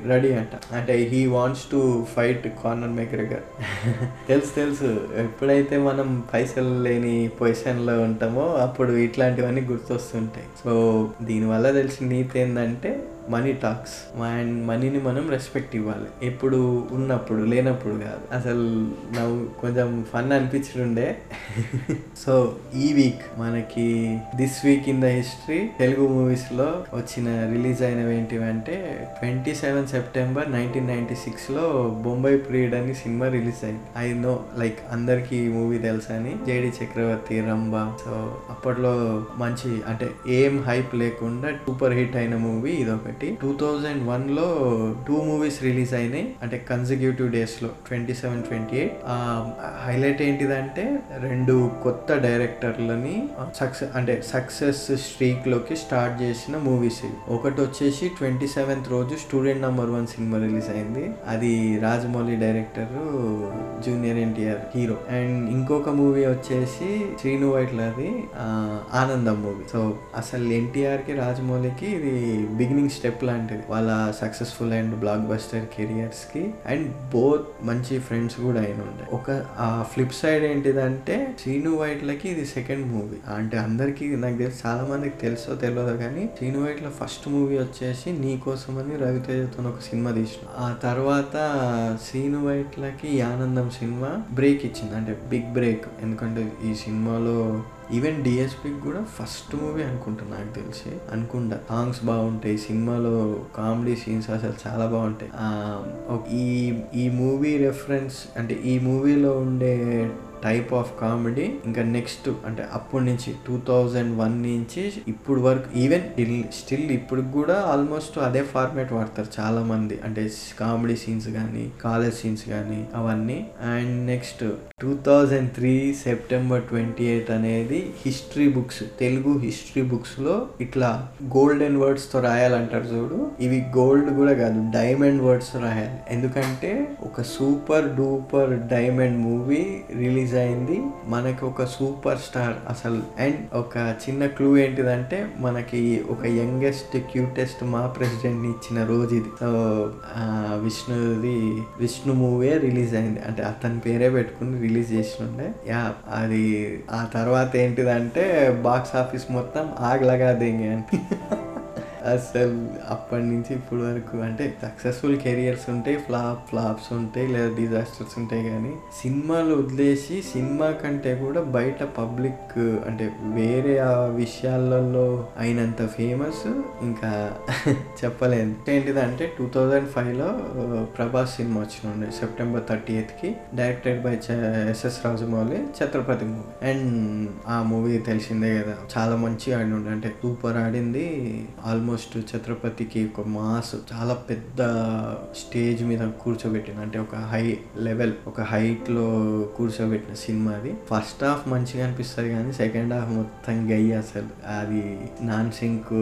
రెడీ అంట. అంటే he wants to fight Conor McGregor తెలుసు తెలుసు. ఎప్పుడైతే మనం పైసలు లేని పొజిషన్లో ఉంటామో అప్పుడు ఇట్లాంటివన్నీ గుర్తొస్తుంటాయి. సో దీనివల్ల తెలిసిన నీతి ఏంటంటే మనీ టాక్స్ అండ్ మనీని మనం రెస్పెక్ట్ ఇవ్వాలి. ఎప్పుడు ఉన్నప్పుడు లేనప్పుడు కాదు. అసలు నాకు కొంచెం ఫన్ అనిపించుండే. సో ఈ వీక్ మనకి this week in the history Telugu మూవీస్లో వచ్చిన రిలీజ్ అయినవి ఏంటివంటే twenty seven September nineteen ninety సిక్స్లో బొంబాయి ప్రియుడ్ అని సినిమా రిలీజ్ అయింది. ఐ నో లైక్ అందరికి ఈ మూవీ తెలుసు అని. జేడి చక్రవర్తి రంభ సో అప్పట్లో మంచి అంటే ఏం హైప్ లేకుండా సూపర్ హిట్ అయిన మూవీ ఒకటి టూ థౌజండ్ వన్లో టూ మూవీస్ రిలీజ్ అయినాయి. అంటే కన్సిక్యూటివ్ డేస్లో twenty seven twenty eight highlight ఏంటిదంటే రెండు కొత్త డైరెక్టర్లని సక్సెస్ అంటే సక్సెస్ స్ట్రీక్లోకి స్టార్ట్ చేసిన మూవీస్ ఇవి. ఒకటి వచ్చేసి ట్వంటీ సెవెంత్ రోజు student number one cinema release అయింది. అది Rajamouli director Junior NTR hero. And ఇంకొక మూవీ వచ్చేసి శ్రీను వైట్లది ఆనందం మూవీ. సో అసలు ఎన్టీఆర్కి రాజమౌళికి ఇది బిగినింగ్ స్టెప్ లాంటిది. వాళ్ళ సక్సెస్ఫుల్ అండ్ బ్లాక్ బస్టర్ కెరియర్స్కి అండ్ బోత్ మంచి ఫ్రెండ్స్ కూడా అయిన ఉండే. ఒక ఆ ఫ్లిప్ సైడ్ ఏంటిదంటే శ్రీను వైట్లకి ఇది సెకండ్ మూవీ అంటే అందరికి నాకు తెలిసి చాలా మందికి తెలుసో తెలియదు కానీ శ్రీను వైట్ల ఫస్ట్ మూవీ వచ్చేసి నీ కోసం అని రవితేజతో ఒక సినిమా తీసిన. ఆ తర్వాత శ్రీను వైట్లకి ఆనందం సినిమా బ్రేక్ ఇచ్చింది. అంటే బిగ్ బ్రేక్ ఎందుకంటే ఈ సినిమాలో ఈవెన్ డిఎస్పికి కూడా ఫస్ట్ మూవీ అనుకుంటా నాకు తెలిసి. అనుకుంటా. సాంగ్స్ బాగుంటాయి సినిమాలో కామెడీ సీన్స్ అసలు చాలా బాగుంటాయి. ఈ ఈ మూవీ రెఫరెన్స్ అంటే ఈ మూవీలో ఉండే టైప్ ఆఫ్ కామెడీ ఇంకా నెక్స్ట్ అంటే అప్పటి నుంచి టూ థౌజండ్ వన్ నుంచి ఇప్పుడు వరకు ఈవెన్ స్టిల్ ఇప్పుడు కూడా ఆల్మోస్ట్ అదే ఫార్మేట్ వాడతారు చాలా మంది అంటే కామెడీ సీన్స్ కానీ కాలేజ్ సీన్స్ కానీ అవన్నీ. And next two thousand three September twenty eight అనేది హిస్టరీ బుక్స్ తెలుగు హిస్టరీ బుక్స్లో ఇట్లా గోల్డెన్ వర్డ్స్తో రాయాలంటారు చూడు. ఇవి గోల్డ్ కూడా కాదు డైమండ్ వర్డ్స్ రాయాలి. ఎందుకంటే ఒక super duper diamond movie release అయింది. మనకి ఒక సూపర్ స్టార్ అసలు అండ్ ఒక చిన్న క్లూ ఏంటిదంటే మనకి ఒక యంగెస్ట్ క్యూటెస్ట్ మా ప్రెసిడెంట్ ఇచ్చిన రోజు ఇది. సో విష్ణుది విష్ణు మూవీ రిలీజ్ అయింది. అంటే అతని పేరే పెట్టుకుని రిలీజ్ చేసినుండే యా అది ఆ తర్వాత ఏంటిదంటే బాక్స్ ఆఫీస్ మొత్తం ఆగలగా దింగి అంటే అసలు అప్పటి నుంచి ఇప్పటి వరకు అంటే సక్సెస్ఫుల్ కెరియర్స్ ఉంటాయి ఫ్లాప్ ఫ్లాప్స్ ఉంటాయి లేదా డిజాస్టర్స్ ఉంటాయి కానీ సినిమాలు వదిలేసి సినిమా కంటే కూడా బయట పబ్లిక్ అంటే వేరే ఆ విషయాలలో అయినంత ఫేమస్ ఇంకా చెప్పలేదు ఏంటిదంటే టూ థౌజండ్ ఫైవ్లో ప్రభాస్ సినిమా వచ్చిన September thirty ఎయిత్కి directed by SS Rajamouli Chatrapathi movie. And ఆ మూవీ తెలిసిందే కదా చాలా మంచిగా ఆడి ఉండే అంటే సూపర్ ఆడింది ఆల్మోస్ట్ ఛత్రపతికి ఒక మాస్ చాలా పెద్ద స్టేజ్ మీద కూర్చోబెట్టిన అంటే ఒక హై లెవెల్ ఒక హైట్లో కూర్చోబెట్టిన సినిమా అది. ఫస్ట్ హాఫ్ మంచిగా అనిపిస్తుంది కానీ సెకండ్ హాఫ్ మొత్తం గయ్యి అసలు. అది నాన్ సింక్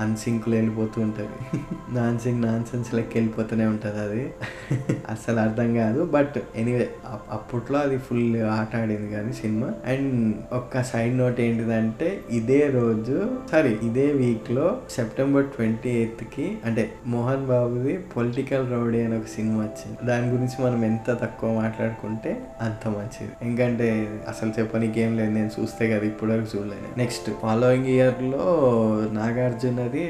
అన్ సింక్లో వెళ్ళిపోతూ ఉంటుంది. నాన్ సింక్ నాన్ సెన్స్ లెక్క వెళ్ళిపోతూనే ఉంటుంది అది. అసలు అర్థం కాదు. బట్ ఎనీవే అప్పట్లో అది ఫుల్ ఆట ఆడింది కానీ సినిమా. అండ్ ఒక్క సైడ్ నోట్ ఏంటిదంటే ఇదే రోజు సారీ ఇదే వీక్లో సెప్టెంబర్ సెప్టెంబర్ ట్వంటీ ఎయిత్కి అంటే మోహన్ బాబుది పొలిటికల్ రౌడీ అని ఒక సినిమా వచ్చింది. దాని గురించి మనం ఎంత తక్కువ మాట్లాడుకుంటే అంత మంచిది. ఎందుకంటే అసలు చెప్పనీకి ఏం లేదు. నేను చూస్తే కదా ఇప్పటివరకు చూడలేను. నెక్స్ట్ ఫాలోయింగ్ ఇయర్లో నాగార్జునది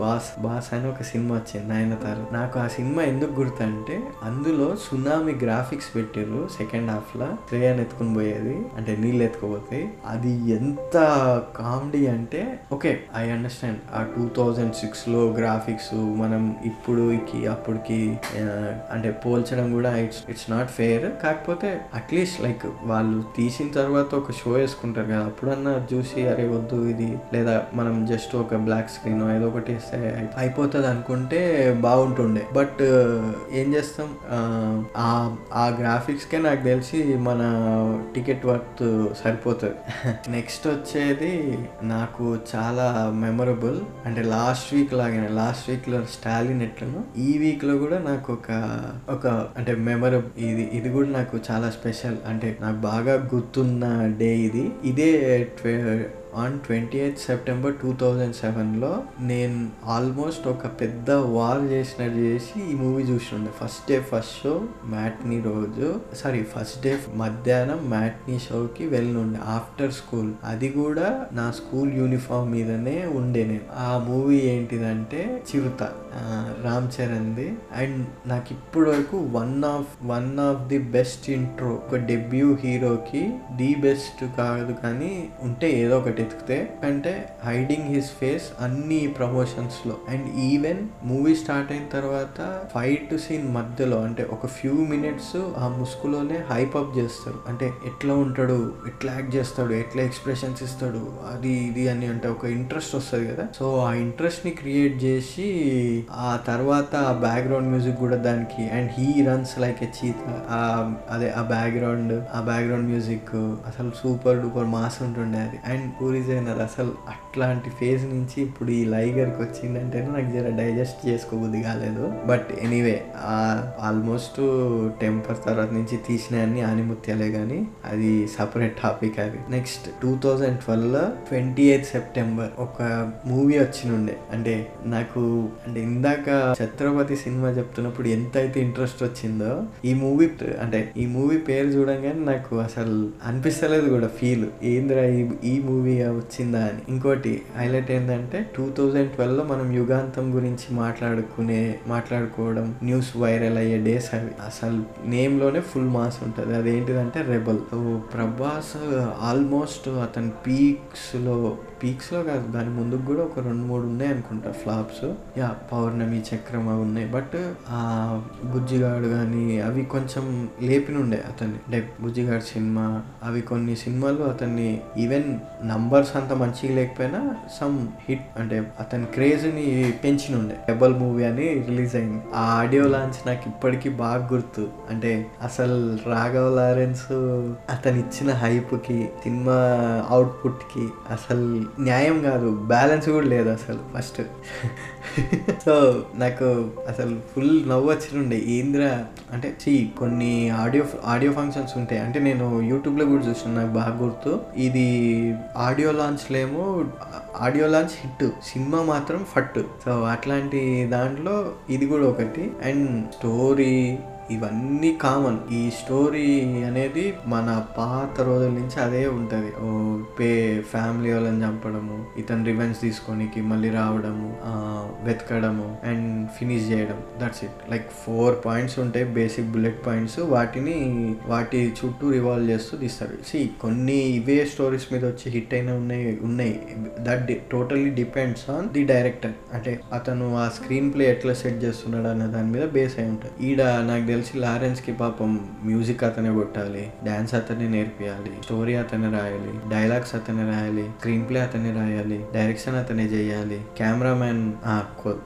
బాస్ బాస్ అని ఒక సినిమా వచ్చింది నయనతార నాకు ఆ సినిమా ఎందుకు గుర్తంటే అందులో సునామీ గ్రాఫిక్స్ పెట్టారు సెకండ్ హాఫ్ లా శ్రేయాన్ని ఎత్తుకుని పోయేది. అంటే నీళ్ళు ఎత్తుకుపోతాయి అది ఎంత కామెడీ అంటే ఓకే ఐ అండర్స్టాండ్ ఆ టూ థౌజండ్ థౌజండ్ సిక్స్లో గ్రాఫిక్స్ మనం ఇప్పుడుకి అప్పటికి అంటే పోల్చడం కూడా ఇట్స్ ఇట్స్ నాట్ ఫెయిర్ కాకపోతే అట్లీస్ట్ లైక్ వాళ్ళు తీసిన తర్వాత ఒక షో వేసుకుంటారు కదా అప్పుడన్నా చూసి అరే వద్దు ఇది. లేదా మనం జస్ట్ ఒక బ్లాక్ స్క్రీన్ ఏదో ఒకటి వేస్తే అయిపోతుంది అనుకుంటే బాగుంటుండే. బట్ ఏం చేస్తాం? ఆ, ఆ గ్రాఫిక్స్కే నాకు తెలిసి మన టికెట్ వర్త్ సరిపోతుంది. నెక్స్ట్ వచ్చేది నాకు చాలా మెమరబుల్ అంటే లాస్ట్ వీక్ లాగానే లాస్ట్ వీక్లో స్టాలిన్ ఎట్లనో ఈ వీక్లో కూడా నాకు ఒక ఒక అంటే మెమరబుల్ ఇది ఇది కూడా నాకు చాలా స్పెషల్ అంటే నాకు బాగా గుర్తున్న డే ఇది. ఇదే on twenty eighth September two thousand సెవెన్లో నేను ఆల్మోస్ట్ ఒక పెద్ద వార్ చేసినట్టు చేసి ఈ movie చూసిండే first day first show matinee రోజు సారీ ఫస్ట్ డే మధ్యాహ్నం మ్యాట్నీ షోకి వెళ్ళుండే ఆఫ్టర్ స్కూల్ అది కూడా నా స్కూల్ యూనిఫామ్ మీదనే ఉండే నేను. ఆ మూవీ ఏంటిదంటే చిరుత రామ్ చరణ్ది. అండ్ నాకు ఇప్పటి వరకు one of one of the best intro ఒక డెబ్యూ హీరోకి ది బెస్ట్ కాదు కానీ ఉంటే ఏదో ఒకటి ఎతికితే అంటే హైడింగ్ హిస్ ఫేస్ అన్ని ప్రమోషన్స్లో. అండ్ ఈవెన్ మూవీ స్టార్ట్ అయిన తర్వాత ఫైట్ సీన్ మధ్యలో అంటే ఒక ఫ్యూ మినిట్స్ ఆ ముసుగులోనే హైప్ అప్ చేస్తారు అంటే ఎట్లా ఉంటాడు ఎట్లా యాక్ట్ చేస్తాడు ఎట్లా ఎక్స్ప్రెషన్స్ ఇస్తాడు అది ఇది అని అంటే ఒక ఇంట్రెస్ట్ వస్తుంది కదా. సో ఆ ఇంట్రెస్ట్ని క్రియేట్ చేసి ఆ తర్వాత ఆ బ్యాక్గ్రౌండ్ మ్యూజిక్ కూడా దానికి and he runs like a cheetah అదే ఆ బ్యాక్గ్రౌండ్ ఆ బ్యాక్గ్రౌండ్ మ్యూజిక్ అసలు సూపర్ డూపర్ మాస్ ఉంటుండే అది. అండ్ పూరి అసలు అట్లాంటి ఫేజ్ నుంచి ఇప్పుడు ఈ లైగర్కి వచ్చిందంటే నాకు జర డైజెస్ట్ చేసుకోబుద్ది కాలేదు. బట్ ఎనీవే ఆల్మోస్ట్ టెంపర్ తర్వాత నుంచి తీసిన అన్ని ఆనిముత్యాలే కానీ అది సపరేట్ టాపిక్ అది. Next two thousand twelve twenty eighth September ఒక మూవీ వచ్చినుండే. అంటే నాకు అంటే ఇందాక ఛత్రపతి సినిమా చెప్తున్నప్పుడు ఎంత అయితే ఇంట్రెస్ట్ వచ్చిందో ఈ మూవీ అంటే ఈ మూవీ పేరు చూడంగానే నాకు అసలు అనిపిస్తలేదు కూడా ఫీల్ ఏంద్రా ఈ ఈ ఐడియా వచ్చిందా అని. ఇంకోటి హైలైట్ ఏంటంటే టూ థౌజండ్ ట్వెల్వ్లో మనం యుగాంతం గురించి మాట్లాడుకునే మాట్లాడుకోవడం న్యూస్ వైరల్ అయ్యే డేస్ అవి. అసలు నేమ్లోనే ఫుల్ మాస్ ఉంటుంది. అదేంటిదంటే రెబల్. సో ప్రభాస్ ఆల్మోస్ట్ అతని పీక్స్ పీక్స్లో కాదు దాని ముందుకు కూడా ఒక రెండు మూడు ఉన్నాయి అనుకుంటా ఫ్లాప్స్. యా పౌర్ణమి చక్రం అవి ఉన్నాయి. బట్ ఆ బుజ్జిగాడు కానీ అవి కొంచెం లేపినుండే అతన్ని. అంటే బుజ్జిగాడు సినిమా అవి కొన్ని సినిమాలు అతన్ని ఈవెన్ నంబర్స్ అంత మంచిగా లేకపోయినా సమ్ హిట్ అంటే అతని క్రేజ్ని పెంచినుండే. డబల్ మూవీ అని రిలీజ్ అయింది. ఆ ఆడియో లాంచ్ నాకు ఇప్పటికీ బాగా గుర్తు. అంటే అసలు రాఘవ్ లారెన్స్ అతను ఇచ్చిన హైప్కి సినిమా అవుట్పుట్కి అసలు న్యాయం కాదు బ్యాలెన్స్ కూడా లేదు అసలు ఫస్ట్ సో నాకు అసలు ఫుల్ నవ్వు వచ్చినుండే ఏంద్రా? అంటే చీ కొన్ని ఆడియో ఆడియో ఫంక్షన్స్ ఉంటాయి. అంటే నేను యూట్యూబ్లో కూడా చూసాను నాకు బాగా గుర్తు. ఇది ఆడియో లాంచ్లో ఏమో ఆడియో లాంచ్ హిట్ సినిమా మాత్రం ఫట్. సో అట్లాంటి దాంట్లో ఇది కూడా ఒకటి. అండ్ స్టోరీ ఇవన్నీ కామన్ ఈ స్టోరీ అనేది మన పాత రోజుల నుంచి అదే ఉంటుంది. ఓ పే ఫ్యామిలీ వాళ్ళని చంపడము ఇతను రివెంజ్ తీసుకోనికి మళ్ళీ రావడము వెతకడము అండ్ ఫినిష్ చేయడం. That's it like four points ఉంటాయి బేసిక్ బుల్లెట్ పాయింట్స్ వాటిని వాటి చుట్టూ రివాల్వ్ చేస్తూ తీస్తారు. సి కొన్ని ఇవే స్టోరీస్ మీద వచ్చి హిట్ అయిన ఉన్నాయి ఉన్నాయి. That totally depends on the director అంటే అతను ఆ స్క్రీన్ ప్లే ఎట్లా సెట్ చేస్తున్నాడు అన్న దాని మీద బేస్ అయి ఉంటుంది. ఈడ నాకు తెలిసి తెలిసి లారెన్స్కి పాపం మ్యూజిక్ అతనే కొట్టాలి డ్యాన్స్ అతనే నేర్పియాలి స్టోరీ అతనే రాయాలి డైలాగ్స్ అతనే రాయాలి స్క్రీన్ ప్లే అతనే రాయాలి డైరెక్షన్ అతనే చేయాలి కెమెరామ్యాన్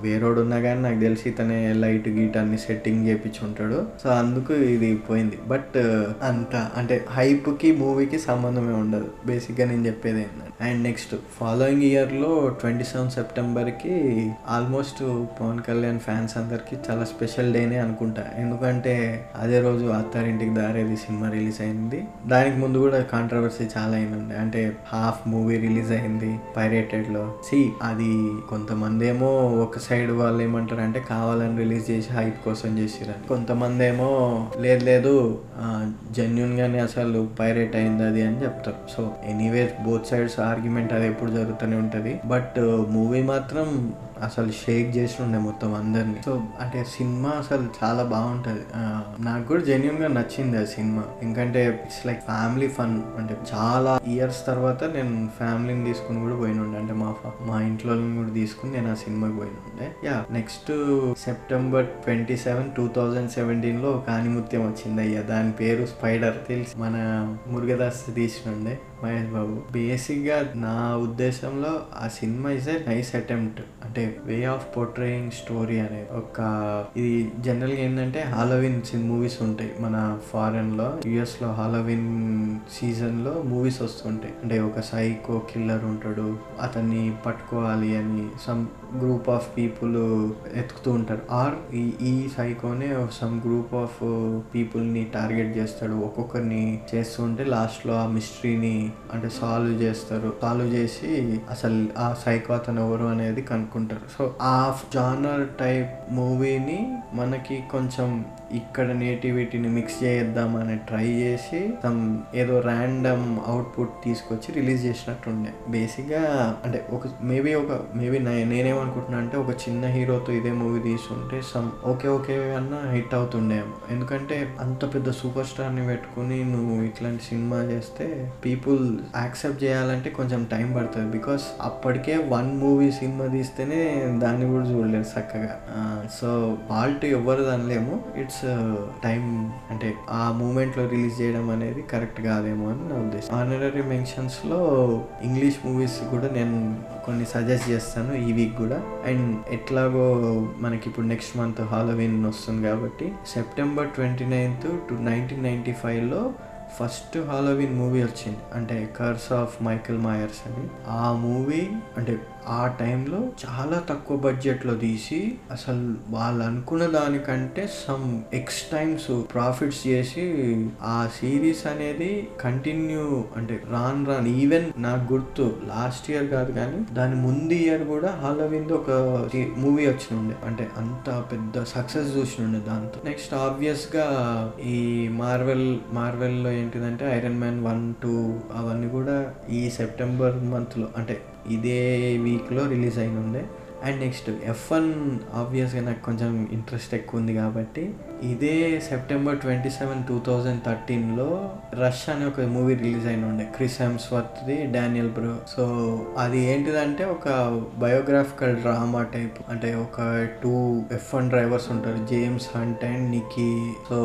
వేరోడు ఉన్నా కానీ నాకు తెలిసి ఇతనే లైట్ గీట్ అన్ని సెట్టింగ్ చేపించి ఉంటాడు సో అందుకు ఇది పోయింది. బట్ అంత అంటే హైప్కి మూవీకి సంబంధమే ఉండదు. బేసిక్గా నేను చెప్పేది ఏంటంటే అండ్ నెక్స్ట్ ఫాలోయింగ్ ఇయర్లో ట్వంటీ సెవెన్ సెప్టెంబర్కి ఆల్మోస్ట్ పవన్ కళ్యాణ్ ఫ్యాన్స్ అందరికీ చాలా స్పెషల్ డేనే అనుకుంటా. ఎందుకంటే అంటే అదే రోజు అత్తారింటికి దారేది సినిమా రిలీజ్ అయింది. దానికి ముందు కూడా కాంట్రవర్సీ చాలా అయింది అంటే హాఫ్ మూవీ రిలీజ్ అయింది పైరేటెడ్లో సి అది కొంతమంది ఏమో ఒక సైడ్ వాళ్ళు ఏమంటారు అంటే కావాలని రిలీజ్ చేసి హైప్ కోసం చేసిరు కొంతమంది ఏమో లేదు లేదు జెన్యున్ గానే అసలు పైరేట్ అయింది అది అని చెప్తారు. So anyway both sides argument అది ఎప్పుడు జరుగుతూనే ఉంటది. బట్ మూవీ మాత్రం అసలు షేక్ చేసి ఉండే మొత్తం అందరినీ. సో అంటే సినిమా అసలు చాలా బాగుంటుంది. నాకు కూడా జెన్యున్గా నచ్చింది ఆ సినిమా. ఎందుకంటే ఇట్స్ లైక్ ఫ్యామిలీ ఫన్ అంటే చాలా ఇయర్స్ తర్వాత నేను ఫ్యామిలీని తీసుకుని కూడా పోయినుండే అంటే మా ఫా- మా ఇంట్లో కూడా తీసుకుని నేను ఆ సినిమాకి పోయినుండే yeah next September twenty seven two thousand సెవెంటీన్లో వచ్చింది అయ్యా. దాని పేరు స్పైడర్ తెలిసి? మన మురుగదాస్ తీసినుండే మహేష్ బాబు. బేసిక్గా నా ఉద్దేశంలో ఆ cinema is a nice attempt అంటే వే ఆఫ్ పోర్ట్రేయింగ్ స్టోరీ అనేది. ఒక ఇది జనరల్గా ఏంటంటే హాలోవిన్ మూవీస్ ఉంటాయి. మన ఫారెన్లో యుఎస్లో హాలోవిన్ సీజన్లో మూవీస్ వస్తుంటాయి. అంటే ఒక సైకో కిల్లర్ ఉంటాడు. అతన్ని పట్టుకోవాలి అని సమ్ గ్రూప్ ఆఫ్ పీపుల్ ఎతుకుతూ ఉంటారు. ఆర్ ఈ ఈ సైకోనే సమ్ గ్రూప్ ఆఫ్ పీపుల్ని టార్గెట్ చేస్తాడు. ఒక్కొక్కరిని చేస్తూ ఉంటే లాస్ట్లో ఆ మిస్టరీని అంటే సాల్వ్ చేస్తారు. సాల్వ్ చేసి అసలు ఆ సైకో అతను ఎవరు అనేది కనుక్కుంటారు. సో ఆ జానర్ టైప్ మూవీని మనకి కొంచెం ఇక్కడ నేటివిటీని మిక్స్ చేద్దామని ట్రై చేసి తమ్ ఏదో ర్యాండమ్ అవుట్పుట్ తీసుకొచ్చి రిలీజ్ చేసినట్టుండే. బేసిక్గా అంటే ఒక మేబీ ఒక మేబీ నేనేమనుకుంటున్నా అంటే ఒక చిన్న హీరోతో ఇదే మూవీ తీసుంటే సమ్ ఓకే ఓకే అన్న హిట్ అవుతుండేమో ఎందుకంటే అంత పెద్ద సూపర్ స్టార్ని పెట్టుకుని నువ్వు ఇట్లాంటి సినిమా చేస్తే పీపుల్ యాక్సెప్ట్ చేయాలంటే కొంచెం టైం పడుతుంది. బికాస్ అప్పటికే వన్ మూవీ సినిమా తీస్తేనే దాన్ని కూడా చూడలేదు చక్కగా. సో ఫాల్ట్ ఎవరు అనలేము. ఇట్స్ టైం అంటే ఆ మూమెంట్లో రిలీజ్ చేయడం అనేది కరెక్ట్ కాదేమో అని నా ఉద్దేశం. ఆనరరీ మెన్షన్స్లో ఇంగ్లీష్ మూవీస్ కూడా నేను కొన్ని సజెస్ట్ చేస్తాను ఈ వీక్ కూడా. అండ్ ఎట్లాగో మనకి ఇప్పుడు నెక్స్ట్ మంత్ హాలోవీన్ వస్తుంది కాబట్టి September twenty ninth to nineteen ninety ఫైవ్లో ఫస్ట్ హాలోవిన్ మూవీ వచ్చింది. అంటే కర్స్ ఆఫ్ మైకిల్ మాయర్స్ అని. ఆ మూవీ అంటే ఆ టైంలో చాలా తక్కువ బడ్జెట్లో తీసి అసలు వాళ్ళు అనుకున్న దానికంటే సమ్ ఎక్స్ టైమ్స్ ప్రాఫిట్స్ చేసి ఆ సిరీస్ అనేది కంటిన్యూ అంటే రాన్ రాన్ ఈవెన్ నాకు గుర్తు లాస్ట్ ఇయర్ కాదు కానీ దాని ముందు ఇయర్ కూడా హాలోవిన్ ఒక మూవీ వచ్చినుండే. అంటే అంత పెద్ద సక్సెస్ చూసినుండే దాంతో. నెక్స్ట్ ఆబ్వియస్గా ఈ మార్వెల్ మార్వెల్లో ఏంటిదంటే ఐరన్ మ్యాన్ వన్ టూ అవన్నీ కూడా ఈ సెప్టెంబర్ మంత్లో అంటే ఇదే వీక్లో రిలీజ్ అయిన ఉండే అండ్ నెక్స్ట్ ఎఫ్ వన్ ఆబ్వియస్గా నాకు కొంచెం ఇంట్రెస్ట్ ఎక్కువ ఉంది కాబట్టి ఇదే September twenty seven two thousand థర్టీన్లో rush అనే ఒక మూవీ రిలీజ్ అయిన ఉండే క్రిస్ హెమ్స్వర్త్ది డానియల్ బ్రో. సో అది ఏంటిదంటే ఒక బయోగ్రాఫికల్ డ్రామా టైప్. అంటే ఒక టూ ఎఫ్ వన్ డ్రైవర్స్ ఉంటారు James Hunt and Niki. So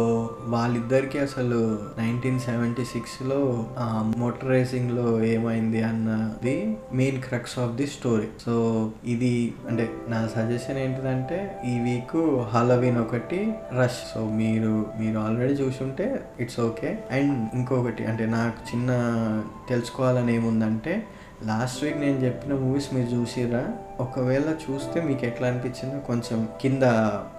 వాళ్ళిద్దరికి అసలు నైన్టీన్ సెవెంటీ సిక్స్లో మోటార్ రేసింగ్లో ఏమైంది అన్నది main crux of the story. So ఇది అంటే నా సజెషన్ ఏంటిదంటే ఈ వీక్ హాలోవిన్ ఒకటి రష్ సో మీరు మీరు ఆల్రెడీ చూసుంటే ఇట్స్ ఓకే అండ్ ఇంకొకటి అంటే నాకు చిన్న తెలుసుకోవాలని ఏముందంటే లాస్ట్ వీక్ నేను చెప్పిన మూవీస్ మీరు చూసిరా ఒకవేళ చూస్తే మీకు ఎట్లా అనిపించిందో కొంచెం కింద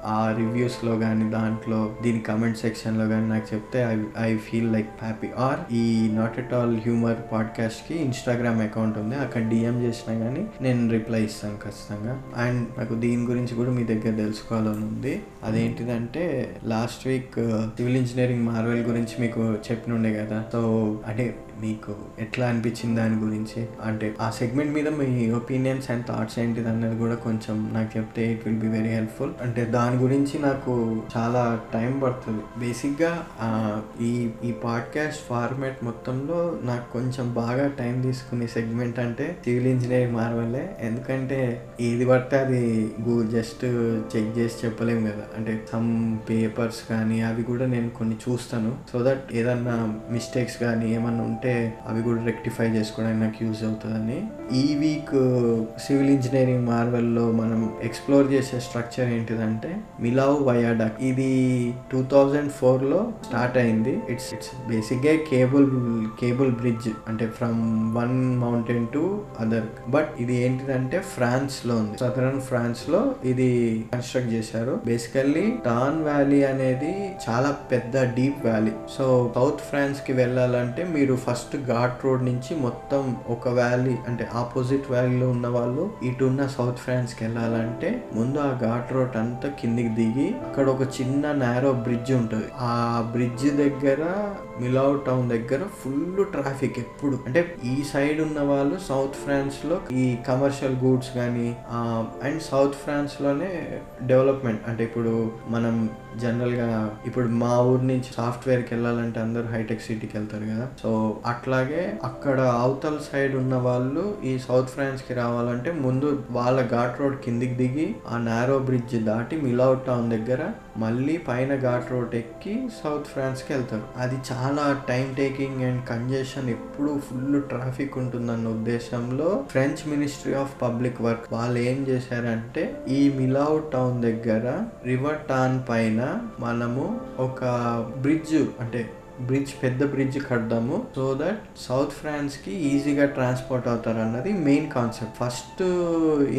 ఆ రివ్యూస్లో కానీ దాంట్లో దీని కమెంట్ సెక్షన్లో కానీ నాకు చెప్తే I I feel like happy or ఈ నాట్ ఎట్ ఆల్ హ్యూమర్ పాడ్కాస్ట్కి ఇన్స్టాగ్రామ్ అకౌంట్ ఉంది. అక్కడ డిఎం చేసినా కానీ నేను రిప్లై ఇస్తాను ఖచ్చితంగా. అండ్ నాకు దీని గురించి కూడా మీ దగ్గర తెలుసుకోవాలని ఉంది. అదేంటిదంటే last week civil engineering marvel గురించి మీకు చెప్పినుండే కదా. సో అంటే మీకు ఎట్లా అనిపించింది దాని గురించి? అంటే ఆ సెగ్మెంట్ మీద మీ ఒపీనియన్స్ అండ్ థాట్స్ ఏంటిది అన్నది కూడా కొంచెం నాకు చెప్తే it will be very helpful అంటే దాని గురించి నాకు చాలా టైం పడుతుంది. బేసిక్గా ఈ ఈ పాడ్కాస్ట్ ఫార్మాట్ మొత్తంలో నాకు కొంచెం బాగా టైం తీసుకునే సెగ్మెంట్ అంటే సివిల్ ఇంజనీరింగ్ మార్వలే ఎందుకంటే ఏది పడితే అది జస్ట్ చెక్ చేసి చెప్పలేము కదా. అంటే సమ్ పేపర్స్ కానీ అవి కూడా నేను కొన్ని చూస్తాను. సో దట్ ఏదన్నా మిస్టేక్స్ కానీ ఏమన్నా ఉంటే అవి కూడా రెక్టిఫై చేసుకోవడానికి నాకు యూజ్ అవుతుందని. ఈ వీక్ uh, సివిల్ ఇంజనీరింగ్ మార్వెల్లో మనం ఎక్స్ప్లోర్ చేసే స్ట్రక్చర్ ఏంటిదంటే మిలావ్ వయాడక్ ఇది టూ థౌజండ్ ఫోర్లో స్టార్ట్ అయింది. ఇట్స్ ఇట్స్ బేసిక్గా కేబుల్ కేబుల్ బ్రిడ్జ్ అంటే from one mountain to other. But ఇది ఏంటిదంటే ఫ్రాన్స్లో ఉంది. సదరన్ ఫ్రాన్స్లో ఇది కన్స్ట్రక్ట్ చేశారు. బేసికల్లీ టాన్ వ్యాలీ అనేది చాలా పెద్ద డీప్ వ్యాలీ. సో సౌత్ ఫ్రాన్స్కి వెళ్ళాలంటే మీరు ఫస్ట్ ఘాట్ రోడ్ నుంచి మొత్తం ఒక వ్యాలీ అంటే ఆపోజిట్ వ్యాలీలో ఉన్న వాళ్ళు ఇటు ఉన్న సౌత్ ఫ్రాన్స్కి వెళ్ళాలంటే ముందు ఆ ఘాట్ రోడ్ అంతా కిందికి దిగి అక్కడ ఒక చిన్న నేరో బ్రిడ్జ్ ఉంటుంది. ఆ బ్రిడ్జ్ దగ్గర మిలావ్ టౌన్ దగ్గర ఫుల్ ట్రాఫిక్ ఎప్పుడు అంటే ఈ సైడ్ ఉన్న వాళ్ళు సౌత్ ఫ్రాన్స్లో ఈ కమర్షియల్ గూడ్స్ కానీ అండ్ సౌత్ ఫ్రాన్స్లోనే డెవలప్మెంట్. అంటే ఇప్పుడు మనం జనరల్గా ఇప్పుడు మా ఊరు నుంచి సాఫ్ట్వేర్కి వెళ్ళాలంటే అందరూ హైటెక్ సిటీకి వెళ్తారు కదా. సో అట్లాగే అక్కడ అవతల సైడ్ ఉన్న వాళ్ళు ఈ సౌత్ ఫ్రాన్స్కి రావాలంటే ముందు వాళ్ళ ఘాట్ రోడ్ కిందికి దిగి ఆ నారో బ్రిడ్జ్ దాటి మిలావ్ టౌన్ దగ్గర మళ్ళీ పైన ఘాట్ రోడ్ ఎక్కి సౌత్ ఫ్రాన్స్కి వెళ్తారు. అది చాలా టైం టేకింగ్ అండ్ కంజెషన్. ఎప్పుడు ఫుల్ ట్రాఫిక్ ఉంటుందన్న ఉద్దేశంలో French ministry of public work వాళ్ళు ఏం చేశారంటే ఈ మిలావ్ టౌన్ దగ్గర రివర్ టాన్ పైన మనము ఒక బ్రిడ్జ్ అంటే బ్రిడ్జ్ పెద్ద బ్రిడ్జ్ కడదాము. సో దట్ సౌత్ ఫ్రాన్స్కి ఈజీగా ట్రాన్స్పోర్ట్ అవుతారు అన్నది మెయిన్ కాన్సెప్ట్ ఫస్ట్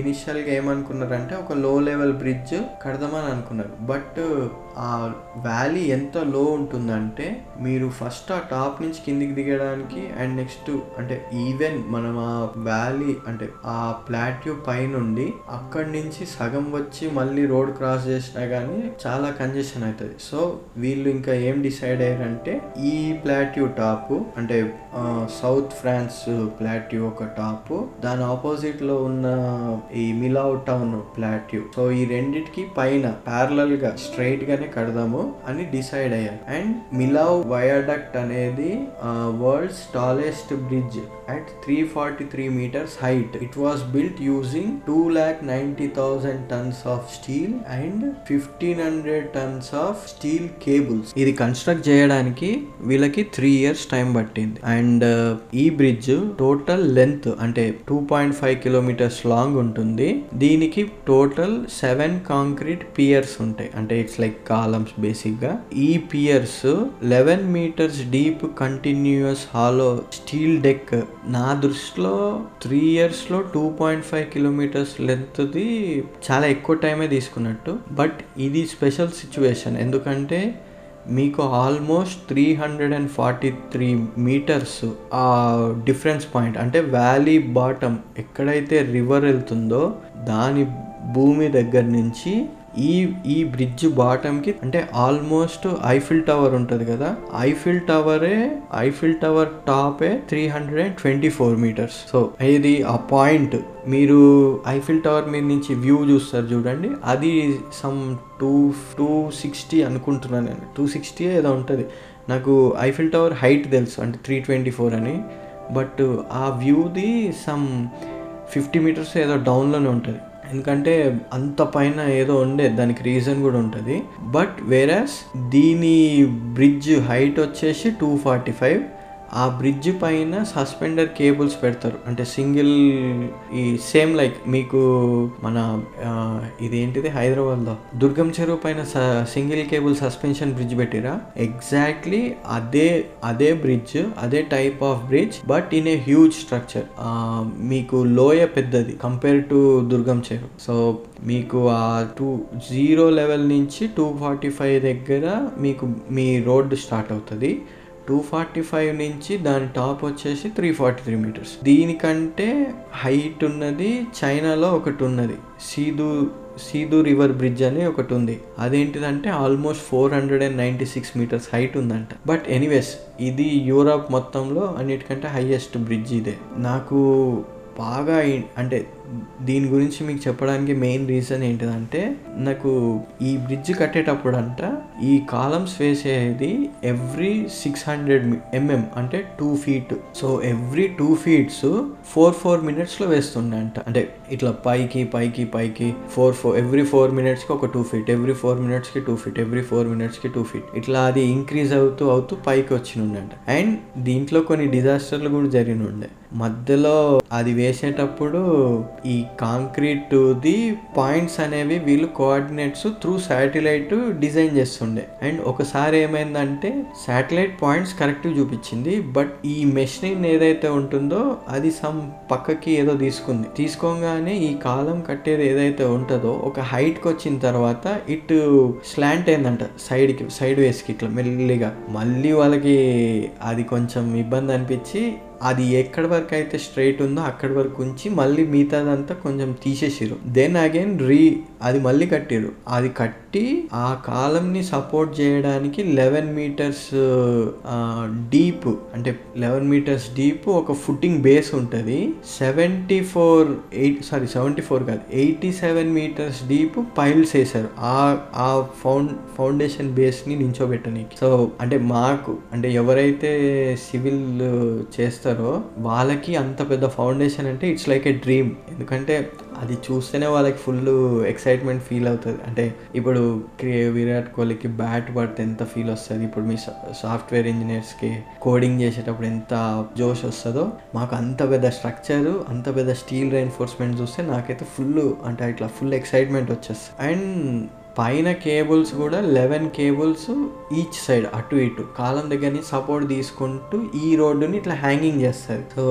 ఇనిషియల్గా ఏమనుకున్నారంటే ఒక లో లెవెల్ బ్రిడ్జ్ కడదామని అనుకున్నారు. బట్ ఆ వ్యాలీ ఎంత లో ఉంటుందంటే మీరు ఫస్ట్ ఆ టాప్ నుంచి కిందికి దిగడానికి అండ్ నెక్స్ట్ అంటే ఈవెన్ మనం ఆ వ్యాలీ అంటే ఆ ప్లాట్యూ పైనుండి అక్కడి నుంచి సగం వచ్చి మళ్ళీ రోడ్ క్రాస్ చేసినా కానీ చాలా కంజెషన్ అవుతుంది. సో వీళ్ళు ఇంకా ఏం డిసైడ్ అయ్యారంటే ఈ ప్లాట్యూ టాప్ అంటే సౌత్ ఫ్రాన్స్ ప్లాట్యూ ఒక టాప్. దాని ఆపోజిట్లో ఉన్న ఈ మిలావ్ టౌన్ ప్లాట్యూ. సో ఈ రెండిటికి పైన ప్యారలల్గా స్ట్రైట్ గానే కడదాము అని డిసైడ్ అయ్యారు అండ్ మిలావ్ వయాడక్ట్ అనేది world's tallest bridge. At three forty three meters height it was built using two lakh ninety thousand tons of steel and fifteen hundred tons of steel cables ఇది construct చేయడానికి వీళ్ళకి three years time పట్టింది. And ఈ bridge total length అంటే two point five kilometers long ఉంటుంది. దీనికి total seven concrete piers ఉంటాయి. అంటే ఇట్స్ లైక్ కాలమ్స్ బేసిక్గా ఈ piers eleven meters deep continuous hollow steel deck నా దృష్టిలో త్రీ ఇయర్స్లో టూ పాయింట్ ఫైవ్ కిలోమీటర్స్ లెంత్ది చాలా ఎక్కువ టైమే తీసుకున్నట్టు. బట్ ఇది స్పెషల్ సిచ్యువేషన్ ఎందుకంటే మీకు almost three hundred and forty three meters ఆ డిఫరెన్స్ పాయింట్ అంటే వ్యాలీ బాటమ్ ఎక్కడైతే రివర్ వెళ్తుందో దాని భూమి దగ్గర నుంచి ఈ ఈ బ్రిడ్జ్ బాటమ్కి అంటే ఆల్మోస్ట్ ఐఫిల్ టవర్ ఉంటుంది కదా ఐఫిల్ టవరే Eiffel tower టాపే three hundred and twenty four meters so ఇది ఆ పాయింట్ మీరు ఐఫిల్ టవర్ మీద నుంచి వ్యూ చూస్తారు చూడండి. అది సమ్ టూ టూ సిక్స్టీ అనుకుంటున్నాను నేను. టూ సిక్స్టీ ఏదో ఉంటుంది. నాకు ఐఫిల్ టవర్ హైట్ తెలుసు అంటే త్రీ ట్వంటీ ఫోర్ అని. బట్ ఆ వ్యూది సమ్ ఫిఫ్టీ మీటర్స్ ఏదో డౌన్లోనే ఉంటుంది. ఎందుకంటే అంత పైన ఏదో ఉండే దానికి రీజన్ కూడా ఉంటుంది. బట్ వేరాస్ దీని బ్రిడ్జ్ హైట్ వచ్చేసి టూ ఫార్టీ ఫైవ్ ఆ బ్రిడ్జ్ పైన సస్పెండర్ కేబుల్స్ పెడతారు. అంటే సింగిల్ ఈ సేమ్ లైక్ మీకు మన ఇదేంటిది? హైదరాబాద్లో. దుర్గం చెరువు పైన సింగిల్ కేబుల్ సస్పెన్షన్ బ్రిడ్జ్ పెట్టిరా? ఎగ్జాక్ట్లీ అదే అదే బ్రిడ్జ్ అదే type of bridge but in a huge structure మీకు లోయ పెద్దది compare to Durgam Cheruvu. So మీకు ఆ టూ జీరో లెవెల్ నుంచి టూ ఫార్టీ ఫైవ్ దగ్గర మీకు మీ రోడ్డు స్టార్ట్ అవుతుంది. టూ ఫార్టీ ఫైవ్ నుంచి దాని టాప్ వచ్చేసి త్రీ ఫార్టీ త్రీ మీటర్స్. దీనికంటే హైట్ ఉన్నది చైనాలో ఒకటి ఉన్నది. సీదు సీదు రివర్ బ్రిడ్జ్ అని ఒకటి ఉంది. అదేంటిదంటే almost four hundred and ninety six meters height ఉందంట. బట్ ఎనీవేస్ ఇది యూరప్ మొత్తంలో అన్నిటికంటే హైయెస్ట్ బ్రిడ్జ్ ఇదే. నాకు బాగా అంటే దీని గురించి మీకు చెప్పడానికి మెయిన్ రీజన్ ఏంటిదంటే నాకు ఈ బ్రిడ్జ్ కట్టేటప్పుడు అంట ఈ కాలమ్స్ వేసేది ఎవ్రీ సిక్స్ హండ్రెడ్ ఎంఎం అంటే two feet so every two feets four four మినిట్స్లో వేస్తుండే అంట అంటే ఇట్లా పైకి పైకి పైకి ఫోర్ ఫోర్ ఎవ్రీ ఫోర్ మినిట్స్కి ఒక టూ ఫీట్ ఎవ్రీ ఫోర్ మినిట్స్కి టూ ఫీట్ ఎవ్రీ ఫోర్ మినిట్స్కి టూ ఫీట్ ఇట్లా అది ఇంక్రీజ్ అవుతూ అవుతూ పైకి వచ్చినుండంట. అండ్ దీంట్లో కొన్ని డిజాస్టర్లు కూడా జరిగినుండే. మధ్యలో అది వేసేటప్పుడు ఈ కాంక్రీట్ ది పాయింట్స్ అనేవి వీళ్ళు కోఆర్డినేట్స్ త్రూ శాటిలైట్ డిజైన్ చేస్తుండే. అండ్ ఒకసారి ఏమైందంటే శాటిలైట్ పాయింట్స్ కరెక్ట్ చూపించింది. బట్ ఈ మెషిన్ ఏదైతే ఉంటుందో అది సమ్ పక్కకి ఏదో తీసుకుంది. తీసుకోగానే ఈ కాలం కట్టేది ఏదైతే ఉంటుందో ఒక హైట్కి వచ్చిన తర్వాత ఇటు స్లాంట్ అయిందంట సైడ్కి సైడ్ వేస్కి ఇట్లా మెల్లిగా. మళ్ళీ వాళ్ళకి అది కొంచెం ఇబ్బంది అనిపించి అది ఎక్కడి వరకు అయితే స్ట్రైట్ ఉందో అక్కడి వరకు ఉంచి మళ్ళీ మిగతాదంతా కొంచెం తీసేసిరు దెన్ అగైన్ రీ అది మళ్ళీ కట్టిరు అది కట్ కట్టి ఆ కాలంని సపోర్ట్ చేయడానికి లెవెన్ మీటర్స్ డీప్ అంటే లెవెన్ మీటర్స్ డీప్ ఒక ఫుట్టింగ్ బేస్ ఉంటుంది. Seventy four eight sorry seventy four కాదు eighty seven metres deep piles వేశారు. ఆ ఆ ఫౌండ్ ఫౌండేషన్ బేస్ని నించోబెట్టడానికి సో అంటే మాకు అంటే ఎవరైతే సివిల్ చేస్తారో వాళ్ళకి అంత పెద్ద ఫౌండేషన్ అంటే ఇట్స్ లైక్ ఏ డ్రీమ్. ఎందుకంటే అది చూస్తేనే వాళ్ళకి ఫుల్ ఎక్సైట్మెంట్ ఫీల్ అవుతుంది. అంటే ఇప్పుడు విరాట్ కోహ్లీకి బ్యాట్ పడితే ఎంత ఫీల్ వస్తుంది? ఇప్పుడు మీ సాఫ్ట్వేర్ ఇంజనీర్స్కి కోడింగ్ చేసేటప్పుడు ఎంత జోష్ వస్తుందో మాకు అంత పెద్ద స్ట్రక్చర్ అంత పెద్ద స్టీల్ రైన్ఫోర్స్మెంట్ చూస్తే నాకైతే ఫుల్ అంటే ఇట్లా ఫుల్ ఎక్సైట్మెంట్ వచ్చేస్తుంది. అండ్ పైన కేబుల్స్ కూడా లెవెన్ కేబుల్స్ ఈచ్ సైడ్ అటు ఇటు. కాలం దగ్గర నుంచి సపోర్ట్ తీసుకుంటూ ఈ రోడ్డుని ఇట్లా హ్యాంగింగ్ చేస్తుంది so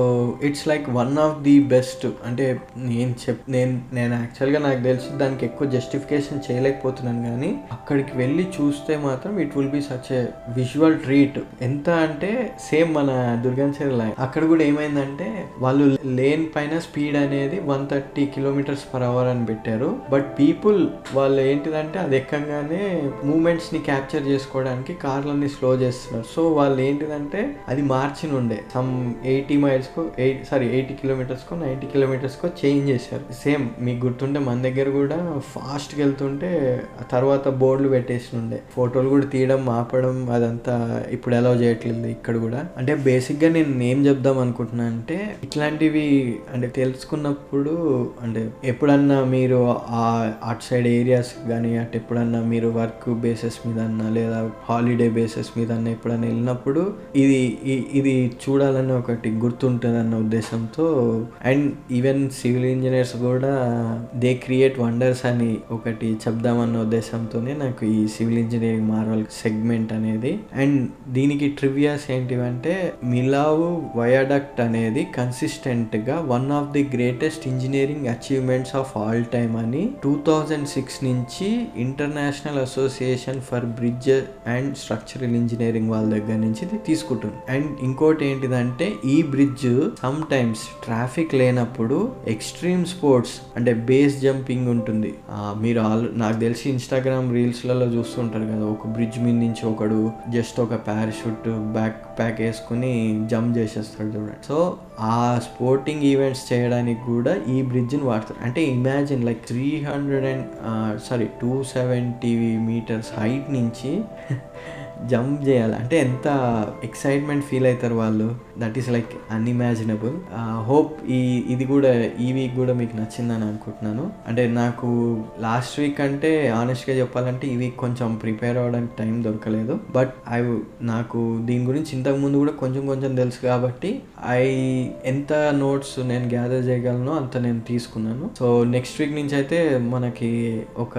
it's like one of the best అంటే నేను చెప్ నేను నేను యాక్చువల్గా నాకు తెలిసి దానికి ఎక్కువ జస్టిఫికేషన్ చేయలేకపోతున్నాను కానీ అక్కడికి వెళ్ళి చూస్తే మాత్రం it will be such a visual treat ఎంత అంటే సేమ్ మన దుర్గాన్చర్ లైన్ అక్కడ కూడా ఏమైందంటే వాళ్ళు లేన్ పైన స్పీడ్ అనేది one thirty kilometers per hour అని పెట్టారు. బట్ పీపుల్ వాళ్ళు ఏంటిదంటే అది ఎక్కగానే మూమెంట్స్ని క్యాప్చర్ చేసుకోవడానికి కార్లన్నీ స్లో చేస్తున్నారు. సో వాళ్ళు ఏంటిదంటే అది మార్చిన ఉండే. సమ్ ఎయిటీ మైల్స్కు ఎయిట్ సారీ ఎయిటీ కిలోమీటర్స్ కో నైంటీ కిలోమీటర్స్ కో చేంజ్ చేశారు. సేమ్ మీకు గుర్తుంటే మన దగ్గర కూడా ఫాస్ట్గా వెళ్తుంటే తర్వాత బోర్డులు పెట్టేసి ఉండే. ఫోటోలు కూడా తీయడం ఆపడం అదంతా ఇప్పుడు అలౌ చేయట్లేదు ఇక్కడ కూడా. అంటే బేసిక్గా నేను ఏం చెప్దాం అనుకుంటున్నా అంటే ఇట్లాంటివి అంటే తెలుసుకున్నప్పుడు అంటే ఎప్పుడన్నా మీరు ఆ అటు సైడ్ ఏరియాస్ కానీ అంటే ఎప్పుడన్నా మీరు వర్క్ బేసిస్ మీద అన్నా లేదా హాలిడే బేసిస్ మీద అన్నా ఎప్పుడన్నా వెళ్ళినప్పుడు ఇది ఇది చూడాలని ఒకటి గుర్తుంటుందన్న ఉద్దేశంతో అండ్ ఈవెన్ సివిల్ ఇంజనీర్స్ కూడా దే క్రియేట్ వండర్స్ అని ఒకటి చెప్దామన్న ఉద్దేశంతోనే నాకు ఈ సివిల్ ఇంజనీరింగ్ మార్వల్ సెగ్మెంట్ అనేది. అండ్ దీనికి ట్రివియాస్ ఏంటివంటే మిలావు వయాడక్ట్ అనేది కన్సిస్టెంట్గా one of the greatest engineering achievements of all time అని టూ థౌజండ్ సిక్స్ నుంచి international association for bridge and structural engineering వాళ్ళ దగ్గర నుంచి తీసుకుంటుంది. అండ్ ఇంకోటి ఏంటిదంటే ఈ బ్రిడ్జ్ సమ్ టైమ్స్ ట్రాఫిక్ లేనప్పుడు ఎక్స్ట్రీమ్ స్పోర్ట్స్ అంటే బేస్ జంపింగ్ ఉంటుంది. మీరు ఆల్ నాకు తెలిసి ఇన్స్టాగ్రామ్ రీల్స్లలో చూస్తుంటారు కదా ఒక బ్రిడ్జ్ మీద నుంచి ఒకడు జస్ట్ ఒక పారాషూట్ బ్యాక్ ప్యాక్ వేసుకుని జంప్ చేసేస్తాడు చూడండి. సో ఆ స్పోర్టింగ్ ఈవెంట్స్ చేయడానికి కూడా ఈ బ్రిడ్జ్ని వాడతారు. అంటే imagine like three hundred and sorry two seventy meters height నుంచి జంప్ చేయాలి. అంటే ఎంత ఎక్సైట్మెంట్ ఫీల్ అవుతారు వాళ్ళు? That is like unimaginable hope ఈ ఇది కూడా ఈ వీక్ కూడా మీకు నచ్చిందని అనుకుంటున్నాను. అంటే నాకు లాస్ట్ వీక్ అంటే ఆనెస్ట్గా చెప్పాలంటే ఈ వీక్ కొంచెం ప్రిపేర్ అవ్వడానికి టైం దొరకలేదు. బట్ ఐ నాకు దీని గురించి ఇంతకు ముందు కూడా కొంచెం కొంచెం తెలుసు కాబట్టి ఐ ఎంత నోట్స్ నేను గ్యాదర్ చేయగలను అంత నేను తీసుకున్నాను. సో నెక్స్ట్ వీక్ నుంచి అయితే మనకి ఒక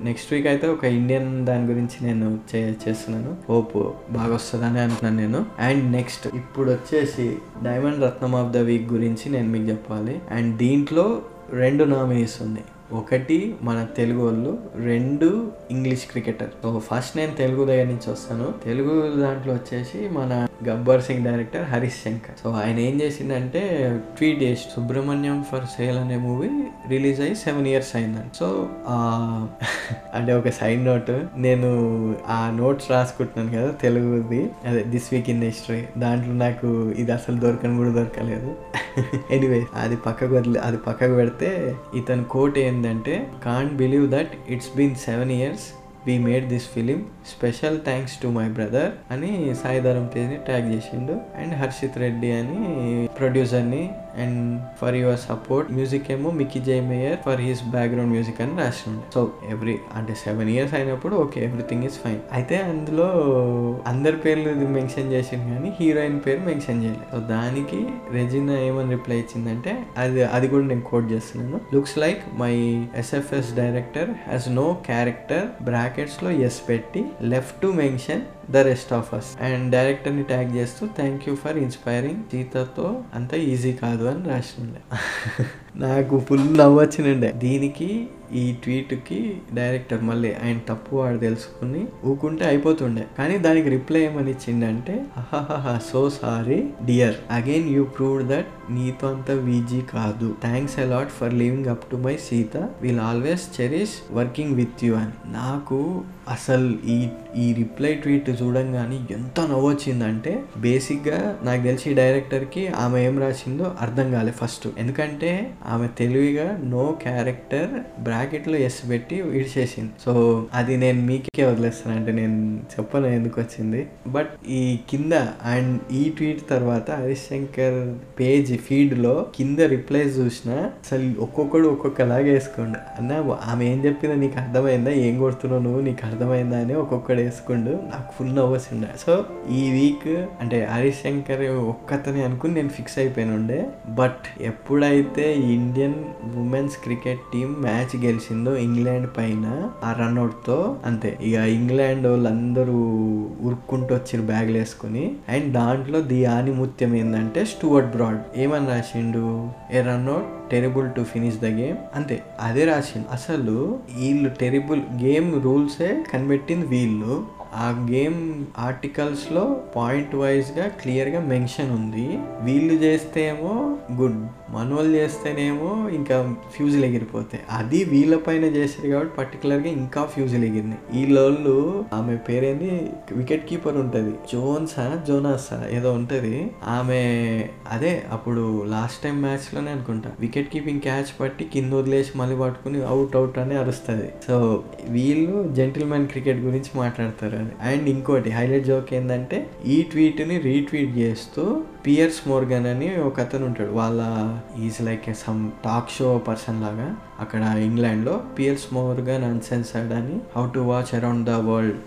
నెక్స్ట్ వీక్ అయితే ఒక ఇండియన్ దాని గురించి నేను చే చేస్తున్నాను. హోప్ బాగా వస్తుందని అంటున్నాను నేను. అండ్ నెక్స్ట్ ఇప్పుడు వచ్చేసి diamond Ratnam of the week గురించి నేను మీకు చెప్పాలి. అండ్ దీంట్లో రెండు నామినీస్ ఉన్నాయి. ఒకటి మన తెలుగు వాళ్ళు రెండు ఇంగ్లీష్ క్రికెటర్. సో ఫస్ట్ నేను తెలుగు దగ్గర నుంచి వస్తాను. తెలుగు దాంట్లో వచ్చేసి మన గబ్బర్ సింగ్ డైరెక్టర్ హరీష్ శంకర్. సో ఆయన ఏం చేసిందంటే ట్వీట్ చేసి సుబ్రహ్మణ్యం ఫర్ సేల్ అనే మూవీ రిలీజ్ అయ్యి సెవెన్ ఇయర్స్ అయిందండి సో అంటే ఒక సైడ్ నోట్ నేను ఆ నోట్స్ రాసుకుంటున్నాను కదా తెలుగుది. అదే దిస్ వీక్ ఇన్ హిస్టరీ. దాంట్లో నాకు ఇది అసలు దొరకని కూడా దొరకలేదు. ఎనీవే అది పక్కకు వదిలి అది పక్కకు పెడితే ఇతని కోట్ ఏంటంటే can't believe that it's been seven years we made this film special thanks to my brother అని సాయిధరం తేజ్ని ట్యాగ్ చేసిండు. అండ్ హర్షిత్ రెడ్డి అని ప్రొడ్యూసర్ని and for your support music ఏమో Mickey J Meyer for his background music అని రాసి so every అంటే seven years అయినప్పుడు okay everything is fine అయితే అందులో అందరి పేర్లు మెన్షన్ చేసింది కానీ హీరోయిన్ పేరు మెన్షన్ చేయలేదు సో దానికి రెజినా ఏమని రిప్లై ఇచ్చిందంటే అది అది కూడా నేను కోట్ చేస్తున్నాను. Looks like my SFS director has no character బ్రాకెట్స్లో S పెట్టి left to mention the rest of us and డైరెక్టర్ని ట్యాగ్ చేస్తూ థ్యాంక్ యూ ఫర్ ఇన్స్పైరింగ్ సీతతో అంత ఈజీ కాదు అని రాసిండే. నాకు ఫుల్ నవ్వు వచ్చినండే దీనికి ఈ ట్వీట్కి డైరెక్టర్ మళ్ళీ ఆయన తప్పు వాడు తెలుసుకుని ఊకుంటే అయిపోతుండే. కానీ దానికి రిప్లై ఏమని ఇచ్చిండంటే so sorry dear. Again you prove that నీతో అంత వీజీ కాదు. Thanks a lot for living up to my Sita. Will always cherish working with you. అని. నాకు అసలు ఈ ఈ రిప్లై ట్వీట్ చూడంగానే ఎంత నవ్వొచ్చిందంటే బేసిక్గా నాకు తెలిసి డైరెక్టర్కి ఆమె ఏం రాసిందో అర్థం కాలే ఫస్ట్. ఎందుకంటే ఆమె తెలివిగా నో క్యారెక్టర్ బ్రాకెట్లో ఎస్ పెట్టి విడిచేసింది. సో అది నేను మీకే వదిలేస్తాను. అంటే నేను చెప్పను ఎందుకు వచ్చింది. బట్ ఈ కింద అండ్ ఈ ట్వీట్ తర్వాత హరీష్ శంకర్ పేజ్ ఫీడ్లో కింద రిప్లైస్ చూసిన అసలు ఒక్కొక్కడు ఒక్కొక్కలాగా వేసుకోండు. అన్న ఆమె ఏం చెప్పిందో నీకు అర్థమైందా? ఏం కొడుతున్నావు నువ్వు? నీకు అర్థమైందా అని ఒక్కొక్కడు వేసుకోండు. నాకు ఫుల్ నవ్వసిండే సో ఈ వీక్ అంటే హరీష్ శంకర్ ఒక్కతనే అనుకుని నేను ఫిక్స్ అయిపోయిన ఉండే. బట్ ఎప్పుడైతే Indian women's cricket team match గెలిచిందో England పైన ఆ రన్అట్తో అంతే. ఇక ఇంగ్లాండ్ వాళ్ళందరూ ఉరుక్కుంటూ వచ్చిన బ్యాగ్లు వేసుకుని. అండ్ దాంట్లో ది ఆనిముత్యం ఏంటంటే స్టూవర్ట్ బ్రాడ్. ఏమని రాసిండు? A run out terrible to finish the game అంతే. అదే రాసిండు. అసలు వీళ్ళు టెరిబుల్ గేమ్ రూల్సే కనిపెట్టింది వీళ్ళు. ఆ గేమ్ ఆర్టికల్స్లో పాయింట్ వైజ్గా క్లియర్గా మెన్షన్ ఉంది. వీళ్ళు చేస్తే ఏమో గుడ్ మనోళ్ళు చేస్తేనేమో ఇంకా ఫ్యూజులు ఎగిరిపోతాయి. అది వీళ్ళ పైన చేసారు కాబట్టి పర్టికులర్గా ఇంకా ఫ్యూజులు ఎగిరినాయి. ఈ లోళ్ళు ఆమె పేరేంది? వికెట్ కీపర్ ఉంటది. జోన్సా? జోనాసా? ఏదో ఉంటది. ఆమె అదే అప్పుడు లాస్ట్ టైం మ్యాచ్లోనే అనుకుంటా. వికెట్ కీపింగ్ క్యాచ్ పట్టి కింద వదిలేసి మళ్ళీ పట్టుకుని అవుట్ అవుట్ అని అరుస్తుంది. సో వీళ్ళు జెంటిల్మెన్ క్రికెట్ గురించి మాట్లాడతారు. అండ్ ఇంకోటి హైలైట్ జోక్ ఏంటంటే ఈ ట్వీట్ని రీట్వీట్ చేస్తూ పియర్స్ మోర్గన్ అని ఒక అతను ఉంటాడు. వాళ్ళ is like some talk show person లాగా అక్కడ ఇంగ్లాండ్లో. పియర్స్ మోర్గన్ అన్సెన్సర్డ్ అని how to watch around the world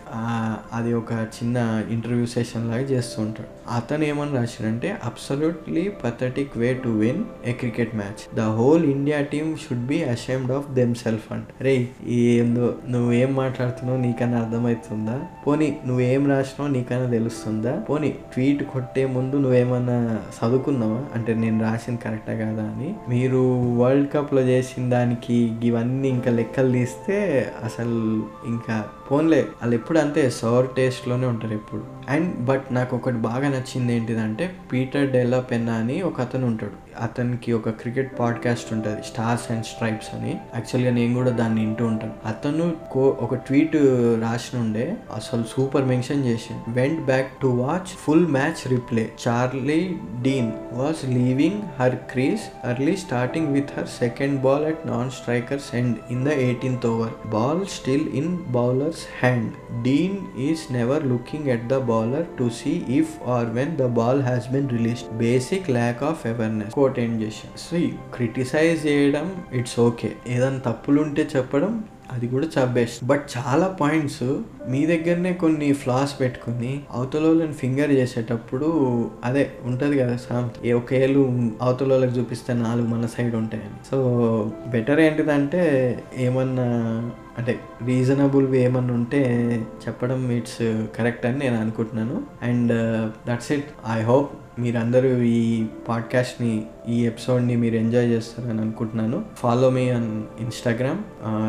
అది ఒక చిన్న ఇంటర్వ్యూ సెషన్ లాగా చేస్తూ ఉంటాడు. అతను ఏమని రాశాడంటే absolutely pathetic way to win a cricket match the whole India team should be ashamed of themselves అంట. రే ఏందో నువ్వేం మాట్లాడుతున్నావు నీకన్నా అర్థమవుతుందా? పోనీ నువ్వేం రాసినావు నీకన్నా తెలుస్తుందా? పోనీ ట్వీట్ కొట్టే ముందు నువ్వేమన్నా చదువుకున్నావా? అంటే నేను రాసింది కరెక్టా కాదా అని. మీరు వరల్డ్ కప్లో చేసిన దానికి ఇవన్నీ ఇంకా లెక్కలు తీస్తే అసలు ఇంకా పోన్లే వాళ్ళు ఎప్పుడు అంతే సోర్ టేస్ట్లోనే ఉంటారు ఎప్పుడు. అండ్ బట్ నాకు ఒకటి బాగా నచ్చింది ఏంటిదంటే పీటర్ డెల్లా పెన్నా అని ఒక అతను ఉంటాడు. అతనికి ఒక క్రికెట్ పాడ్కాస్ట్ ఉంటుంది స్టార్స్ అండ్ స్ట్రైప్స్ అని. యాక్చువల్గా నేను కూడా దాన్ని వింటూ ఉంటాను. అతను కో ఒక ట్వీట్ రాసిన ఉండే అసలు సూపర్ మెన్షన్ చేసి went back to watch full match replay Charlie Dean was leaving her crease early starting with her second ball at non striker's end in the eighteenth over ball still in bowler's hand Dean is never looking at the bowler to see if or when the ball has been released basic lack of awareness quote ఏం చేశాను so criticise చేయడం it's okay ఏదైనా తప్పులుంటే చెప్పడం అది కూడా చాలా best but చాలా పాయింట్స్ మీ దగ్గరనే కొన్ని ఫ్లాస్ పెట్టుకుని అవతల ఫింగర్ చేసేటప్పుడు అదే ఉంటుంది కదా సామ్ ఏ ఒక ఏళ్ళు అవతల వాళ్ళకి చూపిస్తే నాలుగు మన సైడ్ ఉంటాయని. సో బెటర్ ఏంటిదంటే ఏమన్నా అంటే రీజనబుల్వి ఏమన్నా ఉంటే చెప్పడం ఇట్స్ కరెక్ట్ అని నేను అనుకుంటున్నాను. And that's it I hope మీరందరూ ఈ పాడ్కాస్ట్ని ఈ ఎపిసోడ్ని మీరు ఎంజాయ్ చేస్తారని అనుకుంటున్నాను. Follow me on Instagram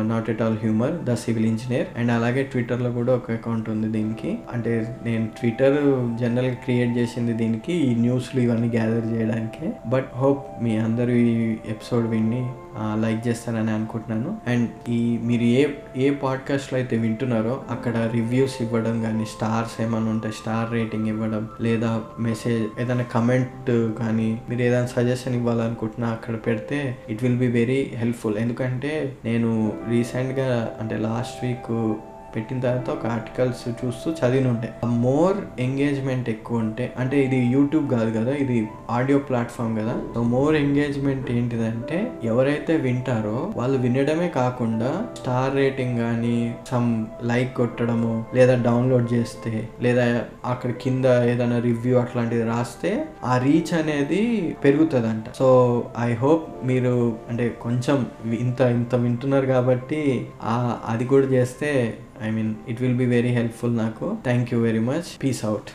not at all humour the civil engineer and అలాగే ట్విట్టర్లో కూడా ఒక అకౌంట్ ఉంది దీనికి. అంటే నేను ట్విట్టర్ జనరల్గా క్రియేట్ చేసింది దీనికి ఈ న్యూస్లు ఇవన్నీ గ్యాదర్ చేయడానికి. బట్ హోప్ మీ అందరూ ఈ ఎపిసోడ్ విని లైక్ చేస్తారని అనుకుంటున్నాను. అండ్ ఈ మీరు ఏ ఏ పాడ్కాస్ట్లో అయితే వింటున్నారో అక్కడ రివ్యూస్ ఇవ్వడం కానీ స్టార్స్ ఏమైనా ఉంటే స్టార్ రేటింగ్ ఇవ్వడం లేదా మెసేజ్ ఏదైనా కమెంట్ కానీ మీరు ఏదైనా సజెషన్ ఇవ్వాలనుకుంటున్నా అక్కడ పెడితే it will be very helpful. ఎందుకంటే నేను రీసెంట్గా అంటే లాస్ట్ వీక్ పెట్టిన తర్వాత ఒక ఆర్టికల్స్ చూస్తూ చదివి ఉంటే మోర్ ఎంగేజ్మెంట్ ఎక్కువ ఉంటే అంటే ఇది యూట్యూబ్ కాదు కదా ఇది ఆడియో ప్లాట్ఫామ్ కదా. సో మోర్ ఎంగేజ్మెంట్ ఏంటిదంటే ఎవరైతే వింటారో వాళ్ళు వినడమే కాకుండా స్టార్ రేటింగ్ కానీ సమ్ లైక్ కొట్టడము లేదా డౌన్లోడ్ చేస్తే లేదా అక్కడ కింద ఏదైనా రివ్యూ అట్లాంటిది రాస్తే ఆ రీచ్ అనేది పెరుగుతుందంట. సో ఐ హోప్ మీరు అంటే కొంచెం ఇంత ఇంత వింటున్నారు కాబట్టి అది కూడా చేస్తే I mean it will be very helpful నాకు thank you very much peace out